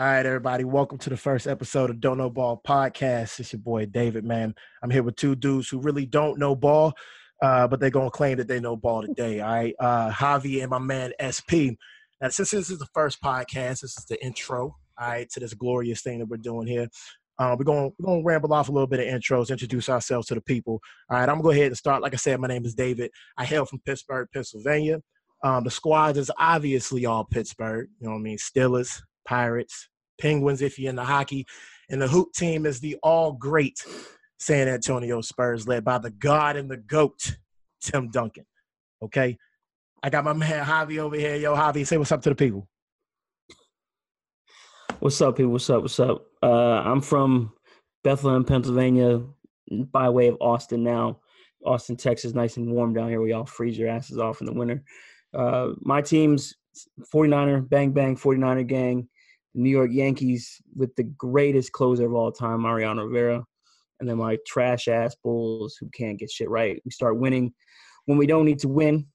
All right, everybody, welcome to the first episode of Don't Know Ball podcast. It's your boy David, man. I'm here with two dudes who really don't know ball, uh, but they're gonna claim that they know ball today. All right, uh, Javi and my man SP. Now, since this is the first podcast, this is the intro, all right, to this glorious thing that we're doing here. Uh, we're going we're going to ramble off a little bit of intros, introduce ourselves to the people. All right, I'm gonna go ahead and start. Like I said, my name is David. I hail from Pittsburgh, Pennsylvania. Um, the squad is obviously all Pittsburgh. You know what I mean? Steelers, Pirates, Penguins if you're in the hockey. And the hoop team is the all great San Antonio Spurs, led by the God and the GOAT, Tim Duncan. Okay. I got my man Javi over here. Yo, Javi, say what's up to the people. What's up, people? What's up? What's up? Uh, I'm from Bethlehem, Pennsylvania, by way of Austin now. Austin, Texas, nice and warm down here. We all freeze your asses off in the winter. Uh, my team's 49er, bang bang 49er gang, New York Yankees with the greatest closer of all time, Mariano Rivera, and then my trash ass Bulls who can't get shit right. We start winning when we don't need to win,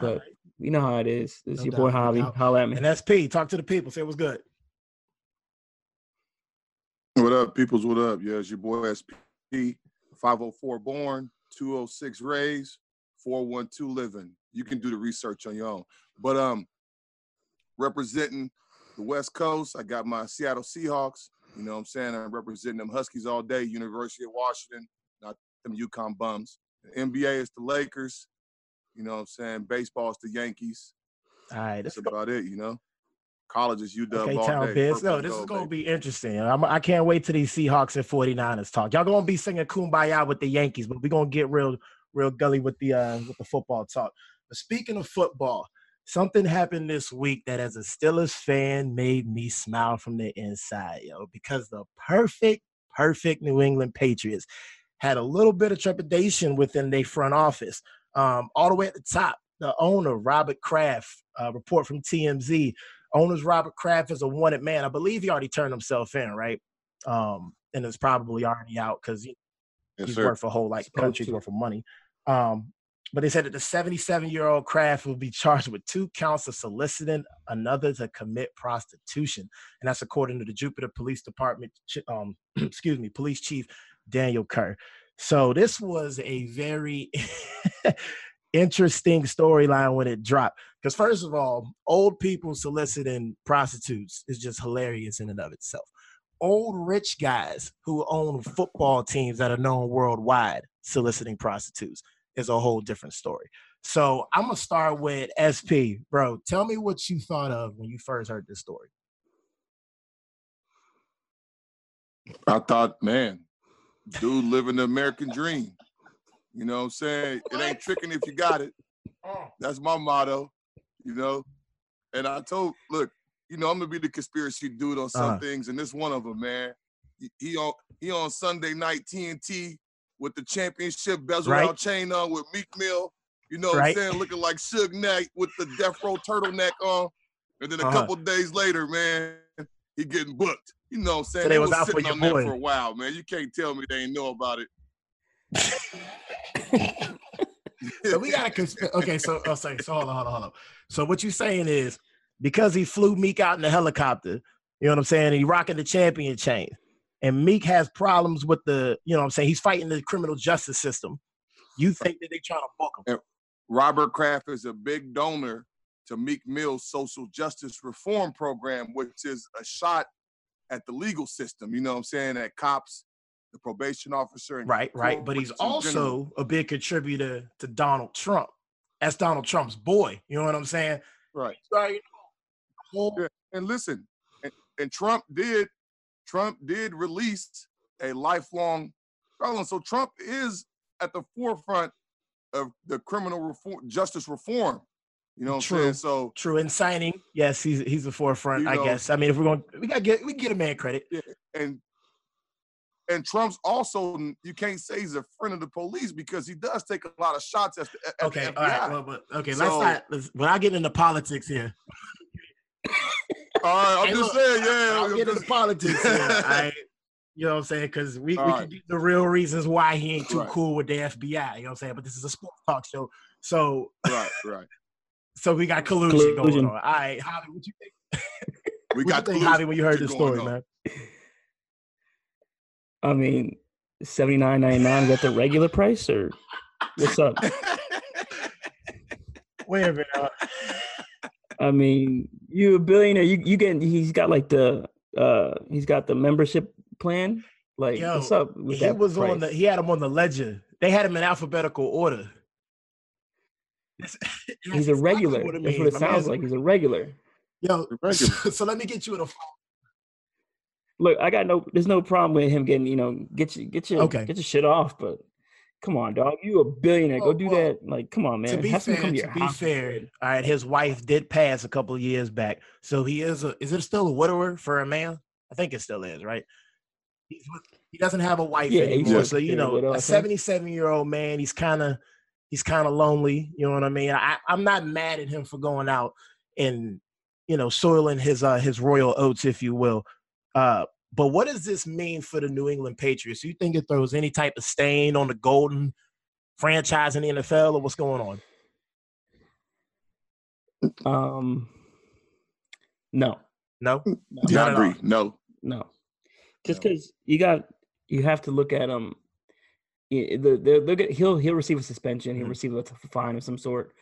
but you know how it is. This is No your boy doubt, no Javi. doubt. Holla at me. And SP, talk to the people. Say what's good. What up, peoples? What up? Yeah, it's your boy SP, 504 born, 206 raised, 412 living. You can do the research on your own. But um, representing the West Coast, I got my Seattle Seahawks. You know what I'm saying? I'm representing them Huskies all day, University of Washington, not them UConn bums. The NBA is the Lakers. You know what I'm saying? Baseball is the Yankees. All right, That's about it, you know? College is UW Okay, all town day. biz. No, this is going to be interesting. I'm, I can't wait till these Seahawks and 49ers talk. Y'all going to be singing "Kumbaya" with the Yankees, but we're going to get real, real gully with the uh, with the football talk. But speaking of football, something happened this week that, as a Steelers fan, made me smile from the inside, yo, because the perfect, perfect New England Patriots had a little bit of trepidation within their front office. Um, all the way at the top, the owner Robert Kraft, uh, report from TMZ owner's Robert Kraft is a wanted man. I believe he already turned himself in, right? Um, and it's probably already out because Yes, he's sir. worth a whole like country's worth of money. Um, but they said that the 77 year old Kraft will be charged with two counts of soliciting another to commit prostitution, and that's according to the Jupiter Police Department. Um, excuse me, Police Chief Daniel Kerr. So this was a very interesting storyline when it dropped. Because first of all, old people soliciting prostitutes is just hilarious in and of itself. Old rich guys who own football teams that are known worldwide soliciting prostitutes is a whole different story. So I'm gonna start with SP, bro. Tell me what you thought of when you first heard this story. I thought, man, dude living the American dream. You know what I'm saying? It ain't tricking if you got it. That's my motto, you know. And I told, look, you know, I'm gonna be the conspiracy dude on some Uh-huh. things, and this one of them, man. He, he on he on Sunday night TNT with the championship bezel Right. out chain on with Meek Mill. You know what I'm saying? Looking like Suge Knight with the death row turtleneck on. And then a Uh-huh. couple days later, man, he getting booked. You know what I'm saying? they was out for sitting your on that boy. for a while, man. You can't tell me they ain't know about it. so we got to consp- okay. So I'll say so hold on, hold on, hold on. So what you saying is because he flew Meek out in the helicopter, you know what I'm saying? And he rocking the champion chain, and Meek has problems with the, you know what I'm saying? He's fighting the criminal justice system. You think that they're trying to book him? Robert Kraft is a big donor to Meek Mill's social justice reform program, which is a shot at the legal system. You know what I'm saying? At cops, the probation officer, and Right, right. But he's in general. also a big contributor to Donald Trump. That's Donald Trump's boy. You know what I'm saying? right. So, you know, whole- Yeah. And listen, and, and Trump did, Trump did release a lifelong felon. So Trump is at the forefront of the criminal reform, justice reform. You know what True. I'm saying? So True in signing, yes, he's he's the forefront. You I guess. I mean, if we're going, we gotta get we get a man credit. Yeah. and and Trump's also you can't say he's a friend of the police because he does take a lot of shots at the, at the Okay, FBI. all right. Well, but okay, let's So- not. Let's, without getting into politics here. All right, I'm Hey, just look, saying, yeah. I'll I'm get into politics here. I, you know what I'm saying? Because we, we All can right. get the real reasons why he ain't too Right. cool with the FBI. You know what I'm saying? But this is a sports talk show, so right, right. so we got collusion, going on. All right, Holly, what you think? We What got you think, clues Javi, when you heard this story, on. man? I mean, seventy nine ninety nine is that the regular price or what's up? Wait a minute. uh, I mean, you a billionaire. You you getting? He's got like the uh he's got the membership plan. Like Yo, what's up with he that was on the. He had him on the ledger. They had him in alphabetical order. That's- He's a exactly regular. what That's what it My sounds man's- like. He's a regular. Yo, Regular. so let me get you in a. Look, I got no. There's no problem with him getting. You know, get you get your Okay. get your shit off. But come on, dog. You a billionaire. Go do that. Like, come on, man. to be Have fair, come to be house fair, all right, his wife did pass a couple of years back, so he is a. Is it still a widower for a man? I think it still is, right? He's with, he doesn't have a wife Yeah, anymore, so you know, a think. seventy-seven year old man, he's kind of he's kind of lonely. You know what I mean? I, I'm not mad at him for going out and you know soiling his uh his royal oats, if you will. Uh, but what does this mean for the New England Patriots? Do you think it throws any type of stain on the golden franchise in the NFL, or what's going on? Um, no, No. no, Yeah, I agree. No. no. Just No. because you got, you have to look at him. The the they'll get he'll he'll receive a suspension. He'll Mhm. receive a fine of some sort.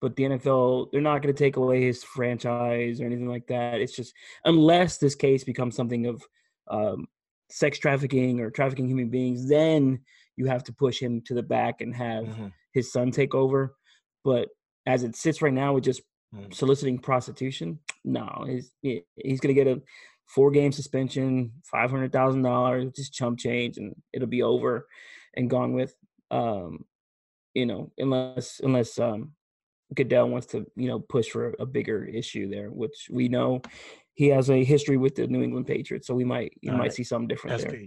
But the NFL, they're not going to take away his franchise or anything like that. It's just unless this case becomes something of um, sex trafficking or trafficking human beings, then you have to push him to the back and have Mhm. his son take over. But as it sits right now with just Mhm. soliciting prostitution, no, he's he- he's gonna get a four game suspension, five hundred thousand dollars, just chump change, and it'll be over and gone with. Um, you know, unless unless um, Goodell wants to you know push for a bigger issue there, which we know he has a history with the New England Patriots, so we might you All might right. see something different there.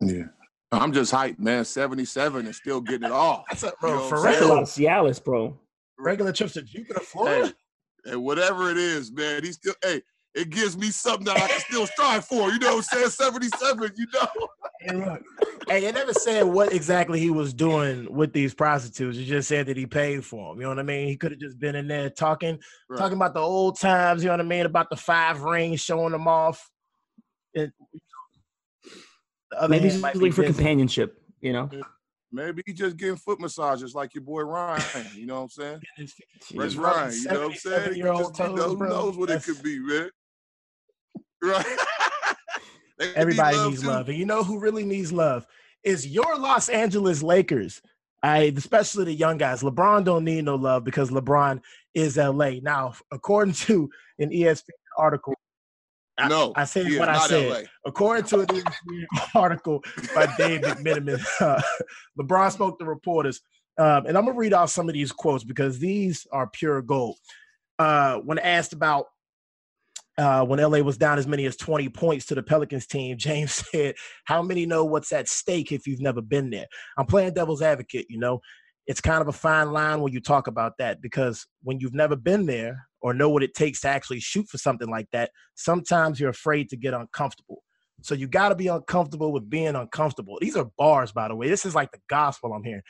Yeah. I'm just hyped, man. 77 and still getting it off. That's a, You bro, know what for I'm a lot real. of Cialis, bro. Regular trips to Jupiter, Florida. Hey, and whatever it is, man, He's still hey, it gives me something that I can still strive for. You know what I'm saying? 77, you know. Hey, look. Hey, it never said what exactly he was doing with these prostitutes. It just said that he paid for them. You know what I mean? He could have just been in there talking, Right. talking about the old times. You know what I mean? About the five rings, showing them off. And the Maybe he's just looking for busy. companionship. You know, Maybe he just getting foot massages like your boy Ryan. You know what I'm saying? His- Rex Jeez. Ryan, you know what I'm saying? He 77-year-old just, you know, toes, who knows what it could be, man. Right. Everybody love, needs too. love. And you know who really needs love? Is your Los Angeles Lakers. I especially the young guys. LeBron don't need no love because LeBron is LA. Now, according to an ESPN article, I- No, I said what I said. LA. According to an ESPN article by Dave McMenamin, uh, LeBron spoke to reporters. Um, and I'm going to read out some of these quotes because these are pure gold. Uh, when asked about uh, when LA was down as many as 20 points to the Pelicans team, James said, How many know what's at stake if you've never been there? I'm playing devil's advocate, you know. It's kind of a fine line when you talk about that because when you've never been there or know what it takes to actually shoot for something like that, sometimes you're afraid to get uncomfortable. So you got to be uncomfortable with being uncomfortable. These are bars, by the way. This is like the gospel I'm hearing.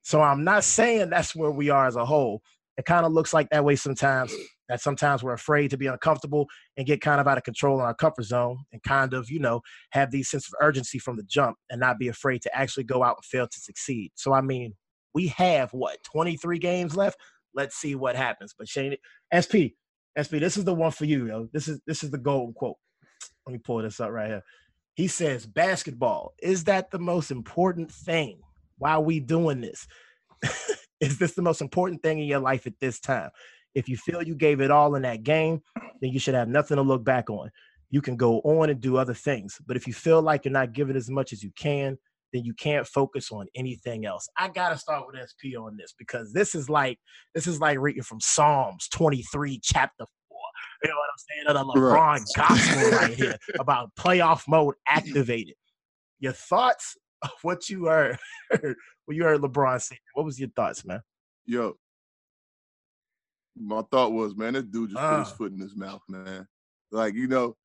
So I'm not saying that's where we are as a whole. It kind of looks like that way sometimes. That sometimes we're afraid to be uncomfortable and get kind of out of control in our comfort zone and kind of, you know, have these sense of urgency from the jump and not be afraid to actually go out and fail to succeed. So I mean, we have what 23 games left. Let's see what happens. But Shane, SP, SP, this is the one for you, yo. This is this is the golden quote. Let me pull this up right here. He says, "Basketball is that the most important thing? Why are we doing this? is this the most important thing in your life at this time? If you feel you gave it all in that game, then you should have nothing to look back on. You can go on and do other things. But if you feel like you're not giving as much as you can, then you can't focus on anything else. I gotta start with SP on this because this is like this is like reading from Psalms 23, chapter four. You know what I'm saying? The LeBron Right. gospel right here about playoff mode activated. Your thoughts of what you heard when you heard LeBron say, what was your thoughts, man? Yo, my thought was, man, this dude just put his Ah. foot in his mouth, man. Like you know,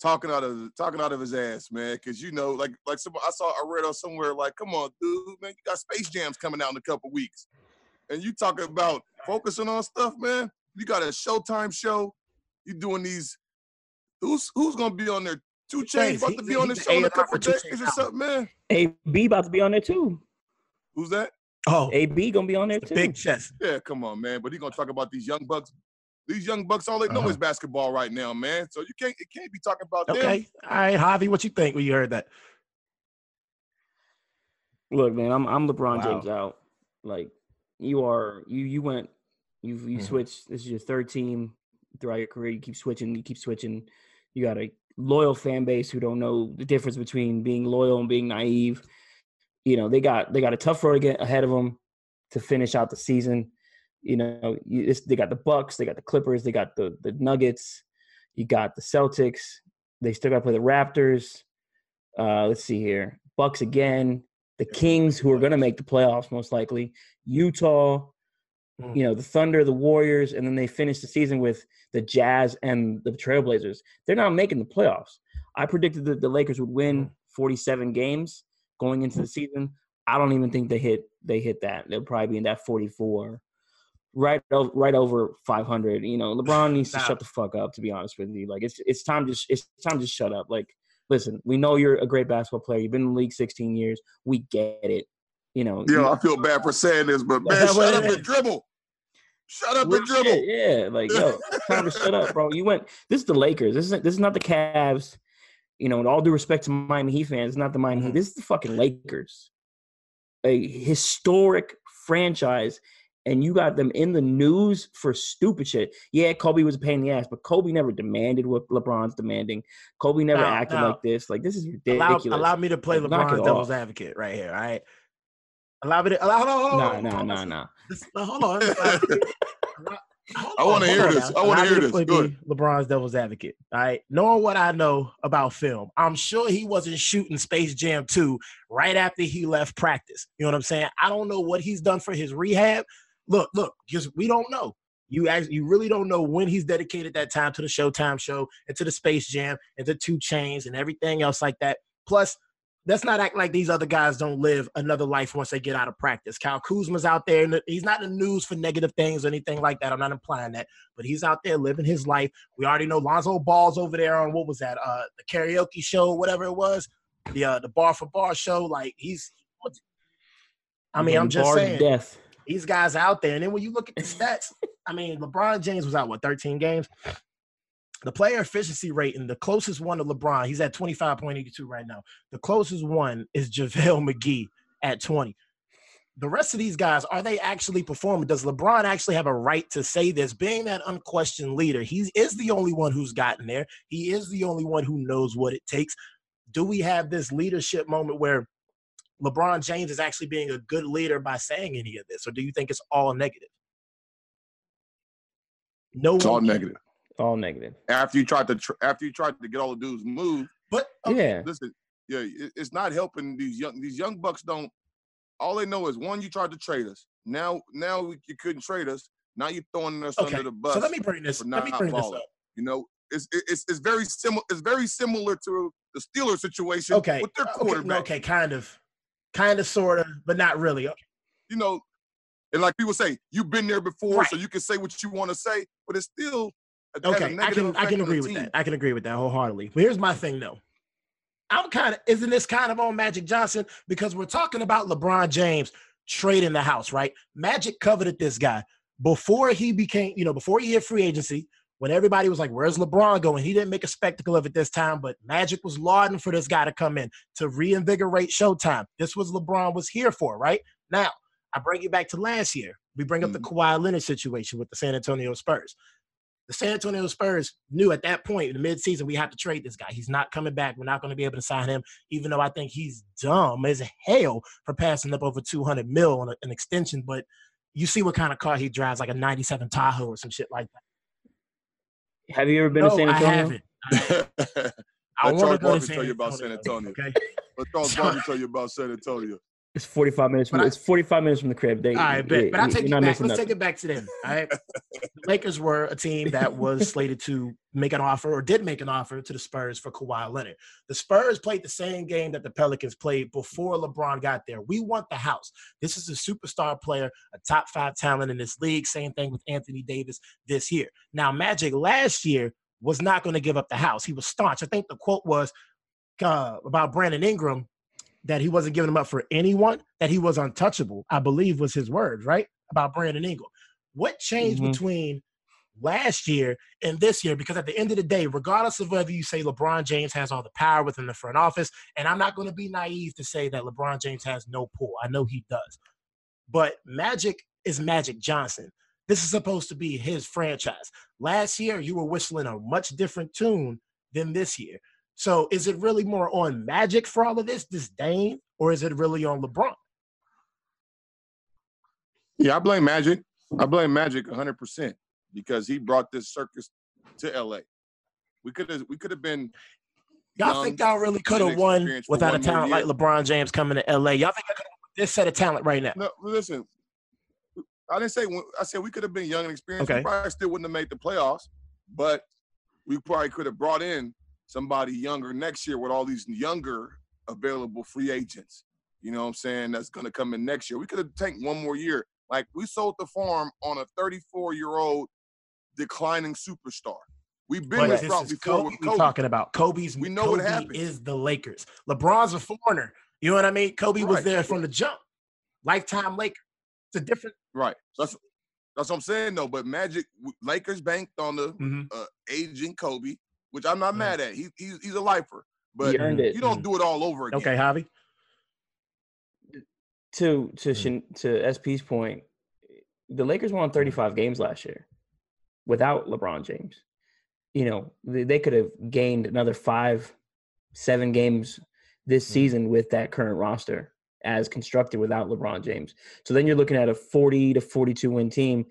talking out of talking out of his ass, man. Because you know, like like some I saw I read on somewhere, like, come on, dude, man, you got Space Jams coming out in a couple weeks, and you talking about focusing on stuff, man. You got a Showtime show. You doing these Who's who's gonna be on there? 2 Chainz about to be on the show in a couple for Two days or something, man. AB about to be on there too. Who's that? Oh, AB gonna be on there the too. big chest. Yeah, come on, man. But he gonna talk about these young bucks. These young bucks, all they know Uh-huh. is basketball right now, man. So you can't, it can't be talking about them. Okay, all right, Javi, what you think when you heard that? Look, man, I'm I'm LeBron Wow. James out. Like you are you you went you you Mhm. switched. This is your third team throughout your career. You keep switching. You keep switching. You got a loyal fan base who don't know the difference between being loyal and being naive. You know they got they got a tough road ahead of them to finish out the season. You know they got the Bucks, they got the Clippers, they got the the Nuggets, you got the Celtics. They still got to play the Raptors. Uh, let's see here, Bucks again. The Kings, who are going to make the playoffs most likely. Utah, Mm. you know, the Thunder, the Warriors, and then they finish the season with the Jazz and the Trailblazers. They're not making the playoffs. I predicted that the Lakers would win 47 games going into the season. I don't even think they hit they hit that. They'll probably be in that 44, right o- right over 500. You know, LeBron needs to Nah. shut the fuck up. To be honest with you, like it's it's time to sh- it's time to shut up. Like, listen, we know you're a great basketball player. You've been in the league 16 years. We get it. You know, Yo, you- I feel bad for saying this, but man, shut up and dribble. Shut up and dribble. shit, Yeah, like yo, time to shut up, bro. You went. This is the Lakers. This is this is not the Cavs. You know, with all due respect to Miami Heat fans, not the Miami Heat. Mhm. This is the fucking Lakers, a historic franchise, and you got them in the news for stupid shit. Yeah, Kobe was a pain in the ass, but Kobe never demanded what LeBron's demanding. Kobe never Now- acted now, like this. Like this is Allow, ridiculous. allow me to play Like, LeBron's devil's off. advocate right here. All right. Allow me to. Allow, hold on, hold on, Nah, hold nah, on. nah, nah. No, hold on. I wanna hear this. now. I wanna hear this. LeBron's devil's advocate. All right. Knowing what I know about film, I'm sure he wasn't shooting Space Jam 2 right after he left practice. You know what I'm saying? I don't know what he's done for his rehab. Look, look, just we don't know. You actually, you really don't know when he's dedicated that time to the Showtime show and to the Space Jam and to 2 Chainz and everything else like that. Plus, let's not act like these other guys don't live another life once they get out of practice. Kyle Kuzma's out there, and he's not in the news for negative things or anything like that. I'm not implying that, but he's out there living his life. We already know Lonzo Ball's over there on what was that? Uh, the karaoke show, whatever it was, the uh, the bar for bar show. Like he's, I mean, I'm just saying death. these guys out there. And then when you look at the stats, I mean, LeBron James was out what 13 games. The player efficiency rating, the closest one to LeBron, he's at 25.82 right now. The closest one is JaVale McGee at 20. The rest of these guys, are they actually performing? Does LeBron actually have a right to say this? Being that unquestioned leader, he is the only one who's gotten there. He is the only one who knows what it takes. Do we have this leadership moment where LeBron James is actually being a good leader by saying any of this, or do you think it's all negative? No It's all negative. All negative. After you tried to, tr- after you tried to get all the dudes moved, but okay, Yeah. listen, yeah, it- it's not helping these young these young bucks. Don't all they know is one, you tried to trade us. Now, now we- you couldn't trade us. Now you're throwing us okay. under the bus. So let me bring this. for Let me not bring this up. You know, it's it's it's very similar. It's very similar to the Steelers situation Okay, with their uh, okay, quarterback. okay, kind of, kind of, sort of, but not really. Okay. You know, and like people say, you've been there before, Right. so you can say what you want to say, but it's still it has a Okay, I can I can agree with team. that. I can agree with that wholeheartedly. But here's my thing though. I'm kind of isn't this kind of on Magic Johnson because we're talking about LeBron James trading the house, right? Magic coveted this guy before he became, you know, before he hit free agency. When everybody was like, "Where's LeBron going?" He didn't make a spectacle of it this time, but Magic was lauding for this guy to come in to reinvigorate Showtime. This was LeBron was here for, right? Now, I bring you back to last year. We bring up the Kawhi Leonard situation with the San Antonio Spurs the San Antonio Spurs knew at that point in the midseason we have to trade this guy. He's not coming back. We're not going to be able to sign him, even though I think he's dumb as hell for passing up over 200 mil on a- an extension. But you see what kind of car he drives, like a 97 Tahoe or some shit like that. Have you ever been no, to San Antonio? I Antonio? haven't. I Let want to go to Barkley San tell you about Antonio, San Antonio. Okay. Let Charles Barkley tell you about San Antonio. It's 45 minutes from But I- it's 45 minutes from the crib. They, All right, yeah, bet. But I you- take it back. Let's take it back to them. All right. the Lakers were a team that was slated to make an offer or did make an offer to the Spurs for Kawhi Leonard. The Spurs played the same game that the Pelicans played before LeBron got there. We want the house. This is a superstar player, a top five talent in this league. Same thing with Anthony Davis this year. Now, Magic last year was not going to give up the house. He was staunch. I think the quote was uh, about Brandon Ingram that he wasn't giving him up for anyone, that he was untouchable, I believe was his words, right? About Brandon Ingram. What changed mm-hmm. between last year and this year? Because at the end of the day, regardless of whether you say LeBron James has all the power within the front office, and I'm not going to be naive to say that LeBron James has no pull. I know he does. But Magic is Magic Johnson. This is supposed to be his franchise. Last year, you were whistling a much different tune than this year. So is it really more on Magic for all of this disdain, or is it really on LeBron? Yeah, I blame Magic. I blame Magic 100% because he brought this circus to LA. We could have we could have been Y'all think y'all really could have won without a talent like LeBron James coming to LA? Y'all think I could this set of talent right now? No, listen. I didn't say I said we could have been young and experienced. Okay. We probably still wouldn't have made the playoffs, but we probably could have brought in somebody younger next year with all these younger available free agents. You know what I'm saying? That's going to come in next year. We could have taken one more year. Like we sold the farm on a 34 year old declining superstar. We've been this route before. Kobe Kobe. talking about Kobe's. We know Kobe what happened. Is the Lakers? LeBron's a foreigner. You know what I mean? Kobe right. was there from the jump. Lifetime Laker. It's a different. Right. That's that's what I'm saying though. But Magic Lakers banked on the mm-hmm. uh, aging Kobe which I'm not mm. mad at. He, he's he's a lifer, but you don't mm. do it all over again. Okay, Javi. To to mm. to SP's point, the Lakers won 35 games last year without LeBron James. You know, they, they could have gained another five, seven games this season with that current roster as constructed without LeBron James. So then you're looking at a 40 to 42 win team.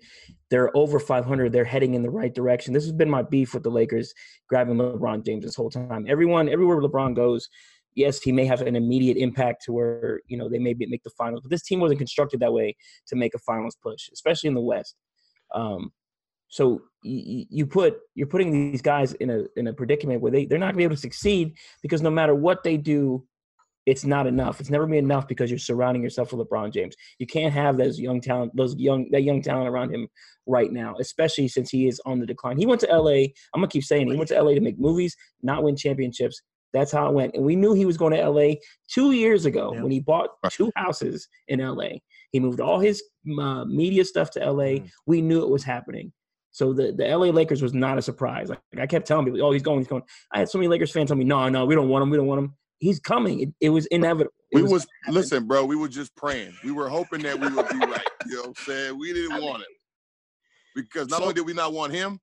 They're over 500. They're heading in the right direction. This has been my beef with the Lakers grabbing LeBron James this whole time. Everyone, everywhere LeBron goes, yes, he may have an immediate impact to where you know they may make the finals, but this team wasn't constructed that way to make a finals push, especially in the West. Um, so you, you put you're putting these guys in a in a predicament where they they're not gonna be able to succeed because no matter what they do it's not enough. It's never been enough because you're surrounding yourself with LeBron James. You can't have those young talent, those young that young talent around him right now, especially since he is on the decline. He went to LA. I'm gonna keep saying it. he went to LA to make movies, not win championships. That's how it went. And we knew he was going to LA two years ago yeah. when he bought two houses in LA. He moved all his uh, media stuff to LA. Mm. We knew it was happening. So the, the LA Lakers was not a surprise. Like, I kept telling people, oh, he's going, he's going. I had so many Lakers fans tell me, no, no, we don't want him. We don't want him he's coming. It, it was inevitable. It we was, was listen, bro. We were just praying. We were hoping that we would be right. You know what I'm saying? We didn't want it because not so, only did we not want him,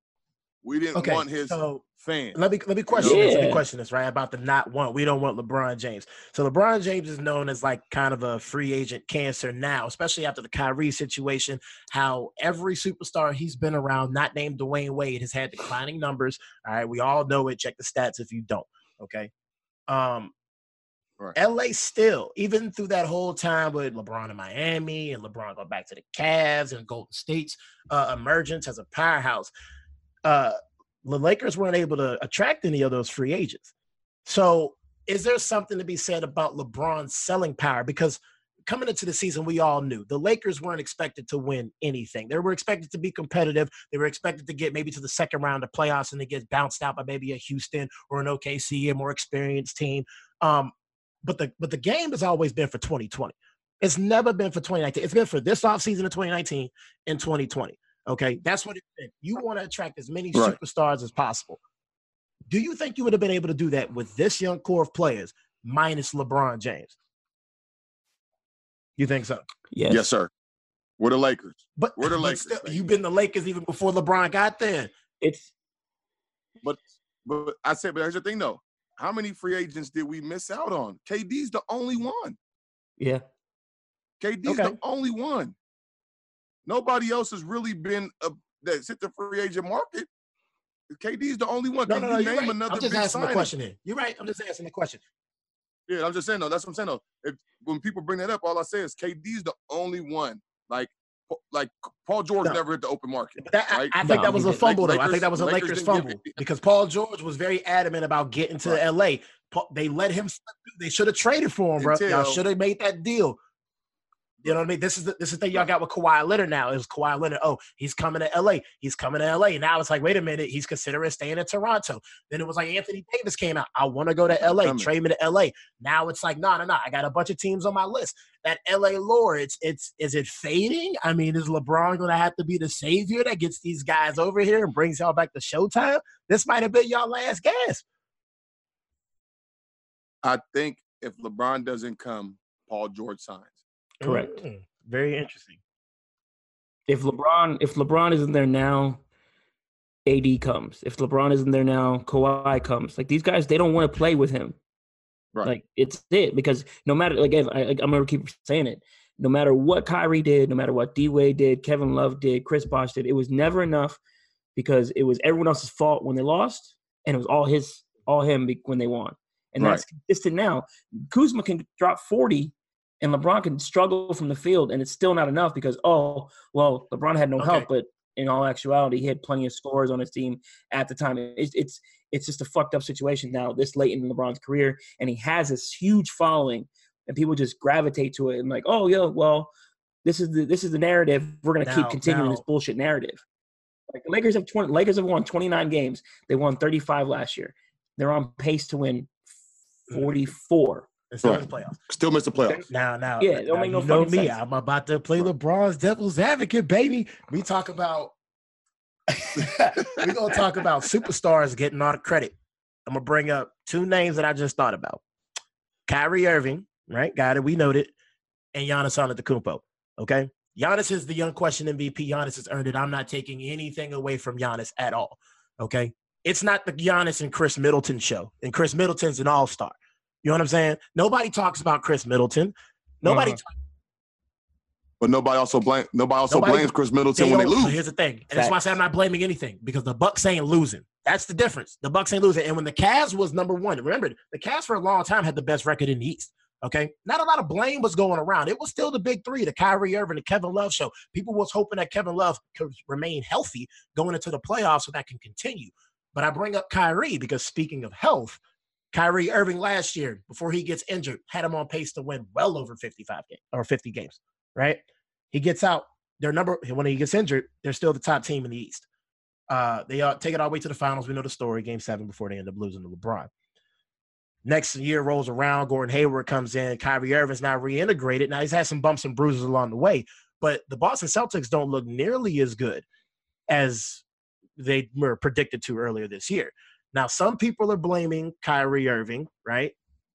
we didn't okay, want his so fans. Let me let me question yeah. this. Let me question this right about the not want. We don't want LeBron James. So LeBron James is known as like kind of a free agent cancer now, especially after the Kyrie situation. How every superstar he's been around, not named Dwyane Wade, has had declining numbers. All right, we all know it. Check the stats if you don't. Okay. Um, Right. LA still, even through that whole time with LeBron in Miami and LeBron going back to the Cavs and Golden State's uh, emergence as a powerhouse, uh, the Lakers weren't able to attract any of those free agents. So, is there something to be said about LeBron's selling power? Because coming into the season, we all knew the Lakers weren't expected to win anything. They were expected to be competitive. They were expected to get maybe to the second round of playoffs and they get bounced out by maybe a Houston or an OKC, a more experienced team. Um, but the but the game has always been for 2020. It's never been for 2019. It's been for this offseason of 2019 and 2020. Okay, that's what it's been. You want to attract as many right. superstars as possible. Do you think you would have been able to do that with this young core of players minus LeBron James? You think so? Yes. Yes, sir. We're the Lakers. But we're the Lakers. Still, you've been the Lakers even before LeBron got there. It's but but I said, but here's the thing though. How many free agents did we miss out on? KD's the only one. Yeah. KD's okay. the only one. Nobody else has really been a, that's hit the free agent market. KD's the only one. No, no, no, you name right. another I'm just asking signing? the question here. You're right. I'm just asking the question. Yeah, I'm just saying though. That's what I'm saying though. If when people bring that up, all I say is KD's the only one. Like like Paul George no. never hit the open market. That, right? I, I, think no, that was a fumble, though. I think that was a Lakers, Lakers fumble because Paul George was very adamant about getting to right. LA. They let him. They should have traded for him, bro. Until, Y'all should have made that deal. You know what I mean? This is the this is the thing y'all got with Kawhi Leonard now. Is Kawhi Leonard? Oh, he's coming to LA. He's coming to LA. Now it's like, wait a minute, he's considering staying in Toronto. Then it was like Anthony Davis came out. I want to go to LA. coming. Trade me to LA. Now it's like, no, no, no. I got a bunch of teams on my list. That LA lore, it's it's is it fading? I mean, is LeBron gonna have to be the savior that gets these guys over here and brings y'all back to Showtime? This might have been y'all last gasp. I think if LeBron doesn't come, Paul George signs. Correct. Mm, very interesting. If LeBron if LeBron isn't there now, AD comes. If LeBron isn't there now, Kawhi comes. Like these guys, they don't want to play with him. Right. Like it's it because no matter like I, I, I'm gonna keep saying it. No matter what Kyrie did, no matter what D Wade did, Kevin Love did, Chris Bosh did, it was never enough because it was everyone else's fault when they lost, and it was all his, all him when they won. And that's consistent now. Kuzma can drop 40, and LeBron can struggle from the field, and it's still not enough because oh well, LeBron had no okay. help, but in all actuality, he had plenty of scores on his team at the time. It's it's it's just a fucked up situation now this late in LeBron's career, and he has this huge following, and people just gravitate to it and like oh yeah, well this is the this is the narrative. We're gonna now, keep continuing now. this bullshit narrative. Like the Lakers have 20, Lakers have won 29 games. They won 35 last year. They're on pace to win mm. 44. Still right. miss the playoffs. Still miss the playoffs. Now, now, yeah, don't make no you know me. Sense. I'm about to play. LeBron's devil's advocate, baby. We talk about we're gonna talk about superstars getting all the credit. I'm gonna bring up two names that I just thought about: Kyrie Irving, right, Got it. we noted, and Giannis Antetokounmpo. Okay, Giannis is the unquestioned MVP. Giannis has earned it. I'm not taking anything away from Giannis at all. Okay, it's not the Giannis and Khris Middleton show, and Khris Middleton's an all-star. You know what I'm saying? Nobody talks about Khris Middleton. Nobody Uh-huh. But nobody also blame nobody also Nobody- blames Khris Middleton when they lose. here's the thing, and that's why I say I'm not blaming anything because the Bucks ain't losing. That's the difference. The Bucks ain't losing. And when the Cavs was number one, remember the Cavs for a long time had the best record in the East. Okay, not a lot of blame was going around. It was still the big three: the Kyrie Irving, the Kevin Love show. People was hoping that Kevin Love could remain healthy going into the playoffs so that can continue. But I bring up Kyrie because speaking of health, Kyrie Irving last year, before he gets injured, had him on pace to win well over 55 games or 50 games, right? He gets out. Their number when he gets injured, they're still the top team in the East. Uh, they uh, take it all the way to the finals. We know the story. Game seven before they end up losing to LeBron. Next year rolls around. Gordon Hayward comes in. Kyrie Irving's now reintegrated. Now he's had some bumps and bruises along the way, but the Boston Celtics don't look nearly as good as they were predicted to earlier this year. Now, some people are blaming Kyrie Irving, right?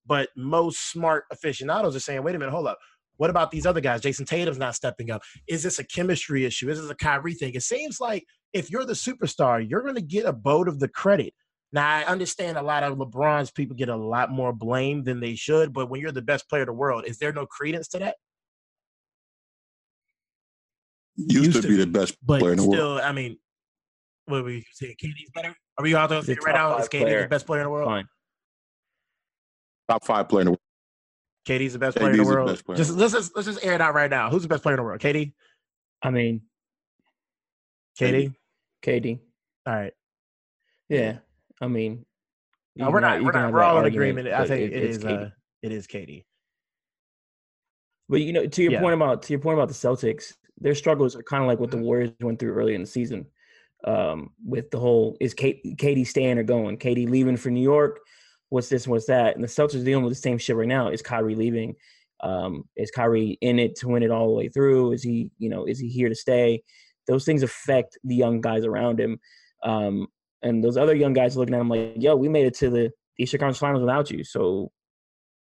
But most smart aficionados are saying, wait a minute, hold up. What about these other guys? Jayson Tatum's not stepping up. Is this a chemistry issue? Is this a Kyrie thing? It seems like if you're the superstar, you're going to get a boat of the credit. Now, I understand a lot of LeBron's people get a lot more blame than they should, but when you're the best player in the world, is there no credence to that? Used, used to to be be. the best player in the world. I mean, what are we say? KD's better? Are we out there He's a saying right top now? Is five KD the player. best player in the world? Fine. Top five player in the world. KD's the best player in the KD's the world. best player. Just let's just let's just air it out right now. Who's the best player in the world? KD. I mean, KD. KD. All right. Yeah. I mean, you No, we're can not. have- you We're can not. have We're that all in argument, agreement. I but think it- it it's is. KD. Uh, it is KD. But you know, to your Yeah. point about to your point about the Celtics, their struggles are kind of like what the Mhm. Warriors went through early in the season. Um, with the whole is KD staying or going? KD leaving for New York? What's this? What's that? And the Celtics are dealing with the same shit right now. Is Kyrie leaving? Um, is Kyrie in it to win it all the way through? Is he, you know, is he here to stay? Those things affect the young guys around him. Um, and those other young guys looking at him like, yo, we made it to the Eastern Conference Finals without you. So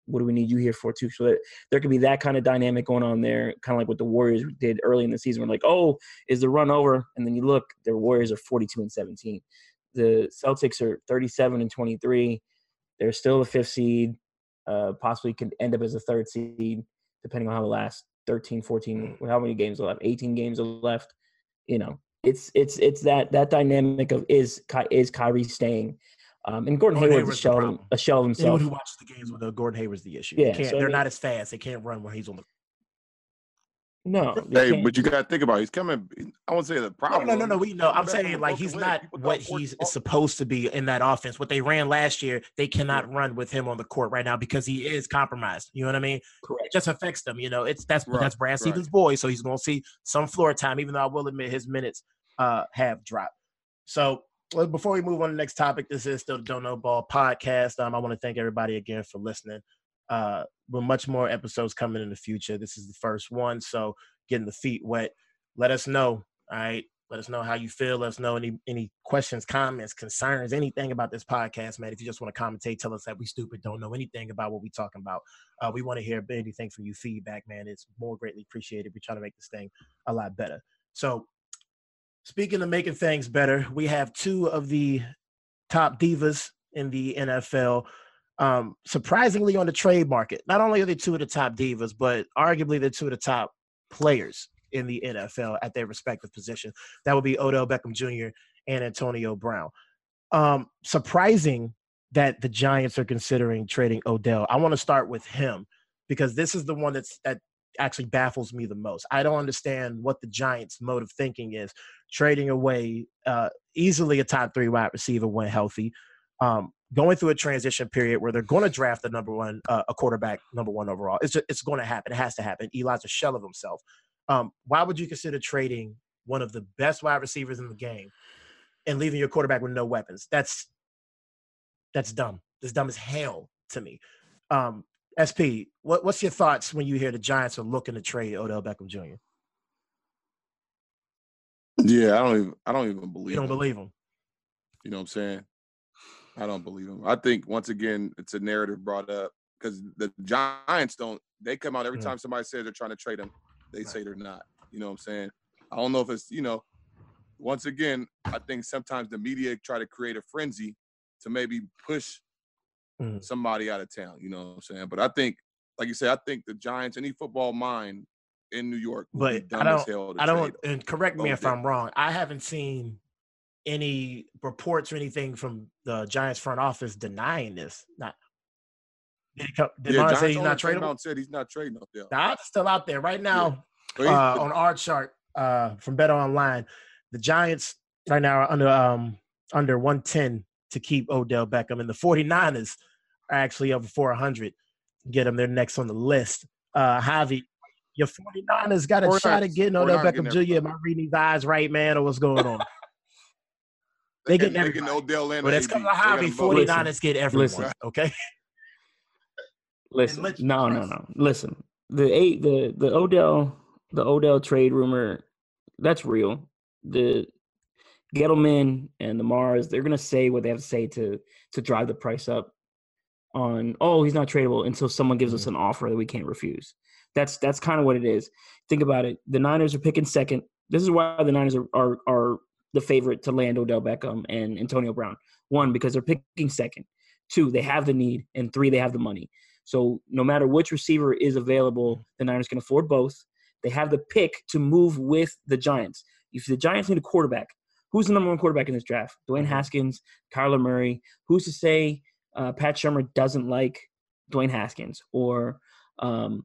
what do we need you here for too? So that there could be that kind of dynamic going on there, kind of like what the Warriors did early in the season. We're like, oh, is the run over? And then you look, the Warriors are 42 and 17. The Celtics are 37 and 23. They're still the fifth seed, uh, possibly could end up as a third seed, depending on how the last 13, 14, how many games are left? 18 games are left. You know, it's it's it's that that dynamic of is is Kyrie staying, um, and Gordon Gordon Hayward's a Hayward's the shell, problem. a shell of Anyone who watches the games with uh, Gordon Hayward's the issue. Yeah, They can't, so I they're mean- not as fast. They can't run when he's on the. No, Hey, can't- but you got to think about it. He's coming. I won't say the problem. no, no, no. We know. I'm Back saying like he's not what thought Ford- he's supposed to be in that offense. What they ran last year, they cannot run with him on the court right now because he is compromised. You know what I mean? correct. It just affects them. You know, it's that's Right, that's Brad right. Stevens' boy, so he's going to see some floor time. Even though I will admit his minutes uh have dropped. So well, before we move on to the next topic, this is the Don't Know Ball podcast. Um, I want to thank everybody again for listening. Uh, with much more episodes coming in the future. This is the first one, so getting the feet wet. Let us know. All right. Let us know how you feel. Let us know any any questions, comments, concerns, anything about this podcast, man. If you just want to commentate, tell us that we stupid, don't know anything about what we talking about. Uh, we want to hear anything from you. Feedback, man. It's more greatly appreciated. We try to make this thing a lot better. So, speaking of making things better, we have two of the top divas in the NFL. Um, surprisingly, on the trade market, not only are they two of the top divas, but arguably they're two of the top players in the NFL at their respective position. That would be Odell Beckham Jr. and Antonio Brown. Um, surprising that the Giants are considering trading Odell. I want to start with him because this is the one that's that actually baffles me the most. I don't understand what the Giants' mode of thinking is trading away uh, easily a top three wide receiver when healthy, um, going through a transition period where they're going to draft the number one, uh, a quarterback number one overall. It's just, it's going to happen. It has to happen. Eli's a shell of himself. Um, why would you consider trading one of the best wide receivers in the game and leaving your quarterback with no weapons? That's that's dumb. That's dumb as hell to me. Um, SP, what, what's your thoughts when you hear the Giants are looking to trade Odell Beckham Jr.? Yeah, I don't even. I don't even believe. You don't him. believe him? You know what I'm saying? I don't believe him. I think once again it's a narrative brought up because the Giants don't. They come out every Mm. time somebody says they're trying to trade him, they Right. say they're not. You know what I'm saying? I don't know if it's you know. Once again, I think sometimes the media try to create a frenzy to maybe push Mhm. somebody out of town. You know what I'm saying? But I think, like you said, I think the Giants, any football mind in New York, But I don't- I don't, and correct me if Odell. I'm wrong. I haven't seen any reports or anything from the Giants front office denying this. Not did, he come, did yeah, say he's not tradable? said he's not trading Odell. The odds are still out there right now. He's- uh, on our chart uh, from Better Online, the Giants right now are under um, under 110 to keep Odell Beckham, and the 49ers are actually over 400. Get them, they're next on the list. Uh, Javi, your 49ers got a 49ers shot at getting Odell Beckham getting Jr. Am I reading these eyes right, man, or what's going on? they and getting they getting. Odell and But it's AB. coming to They got Javi. 49ers get everyone. Listen. Okay. Listen, no, no, no. Listen, the eight, the the Odell, the Odell trade rumor, that's real. The Gettleman and the Maras, they're gonna say what they have to say to to drive the price up. On oh, he's not tradable until someone gives us an offer that we can't refuse. That's that's kind of what it is. Think about it. The Niners are picking second. This is why the Niners are are, are the favorite to land Odell Beckham and Antonio Brown. One, because they're picking second. Two, they have the need, and three, they have the money. So no matter which receiver is available, the Niners can afford both. They have the pick to move with the Giants. If the Giants need a quarterback, who's the number one quarterback in this draft? Dwayne Mhm. Haskins, Kyler Murray. Who's to say uh, Pat Shurmur doesn't like Dwayne Haskins or um,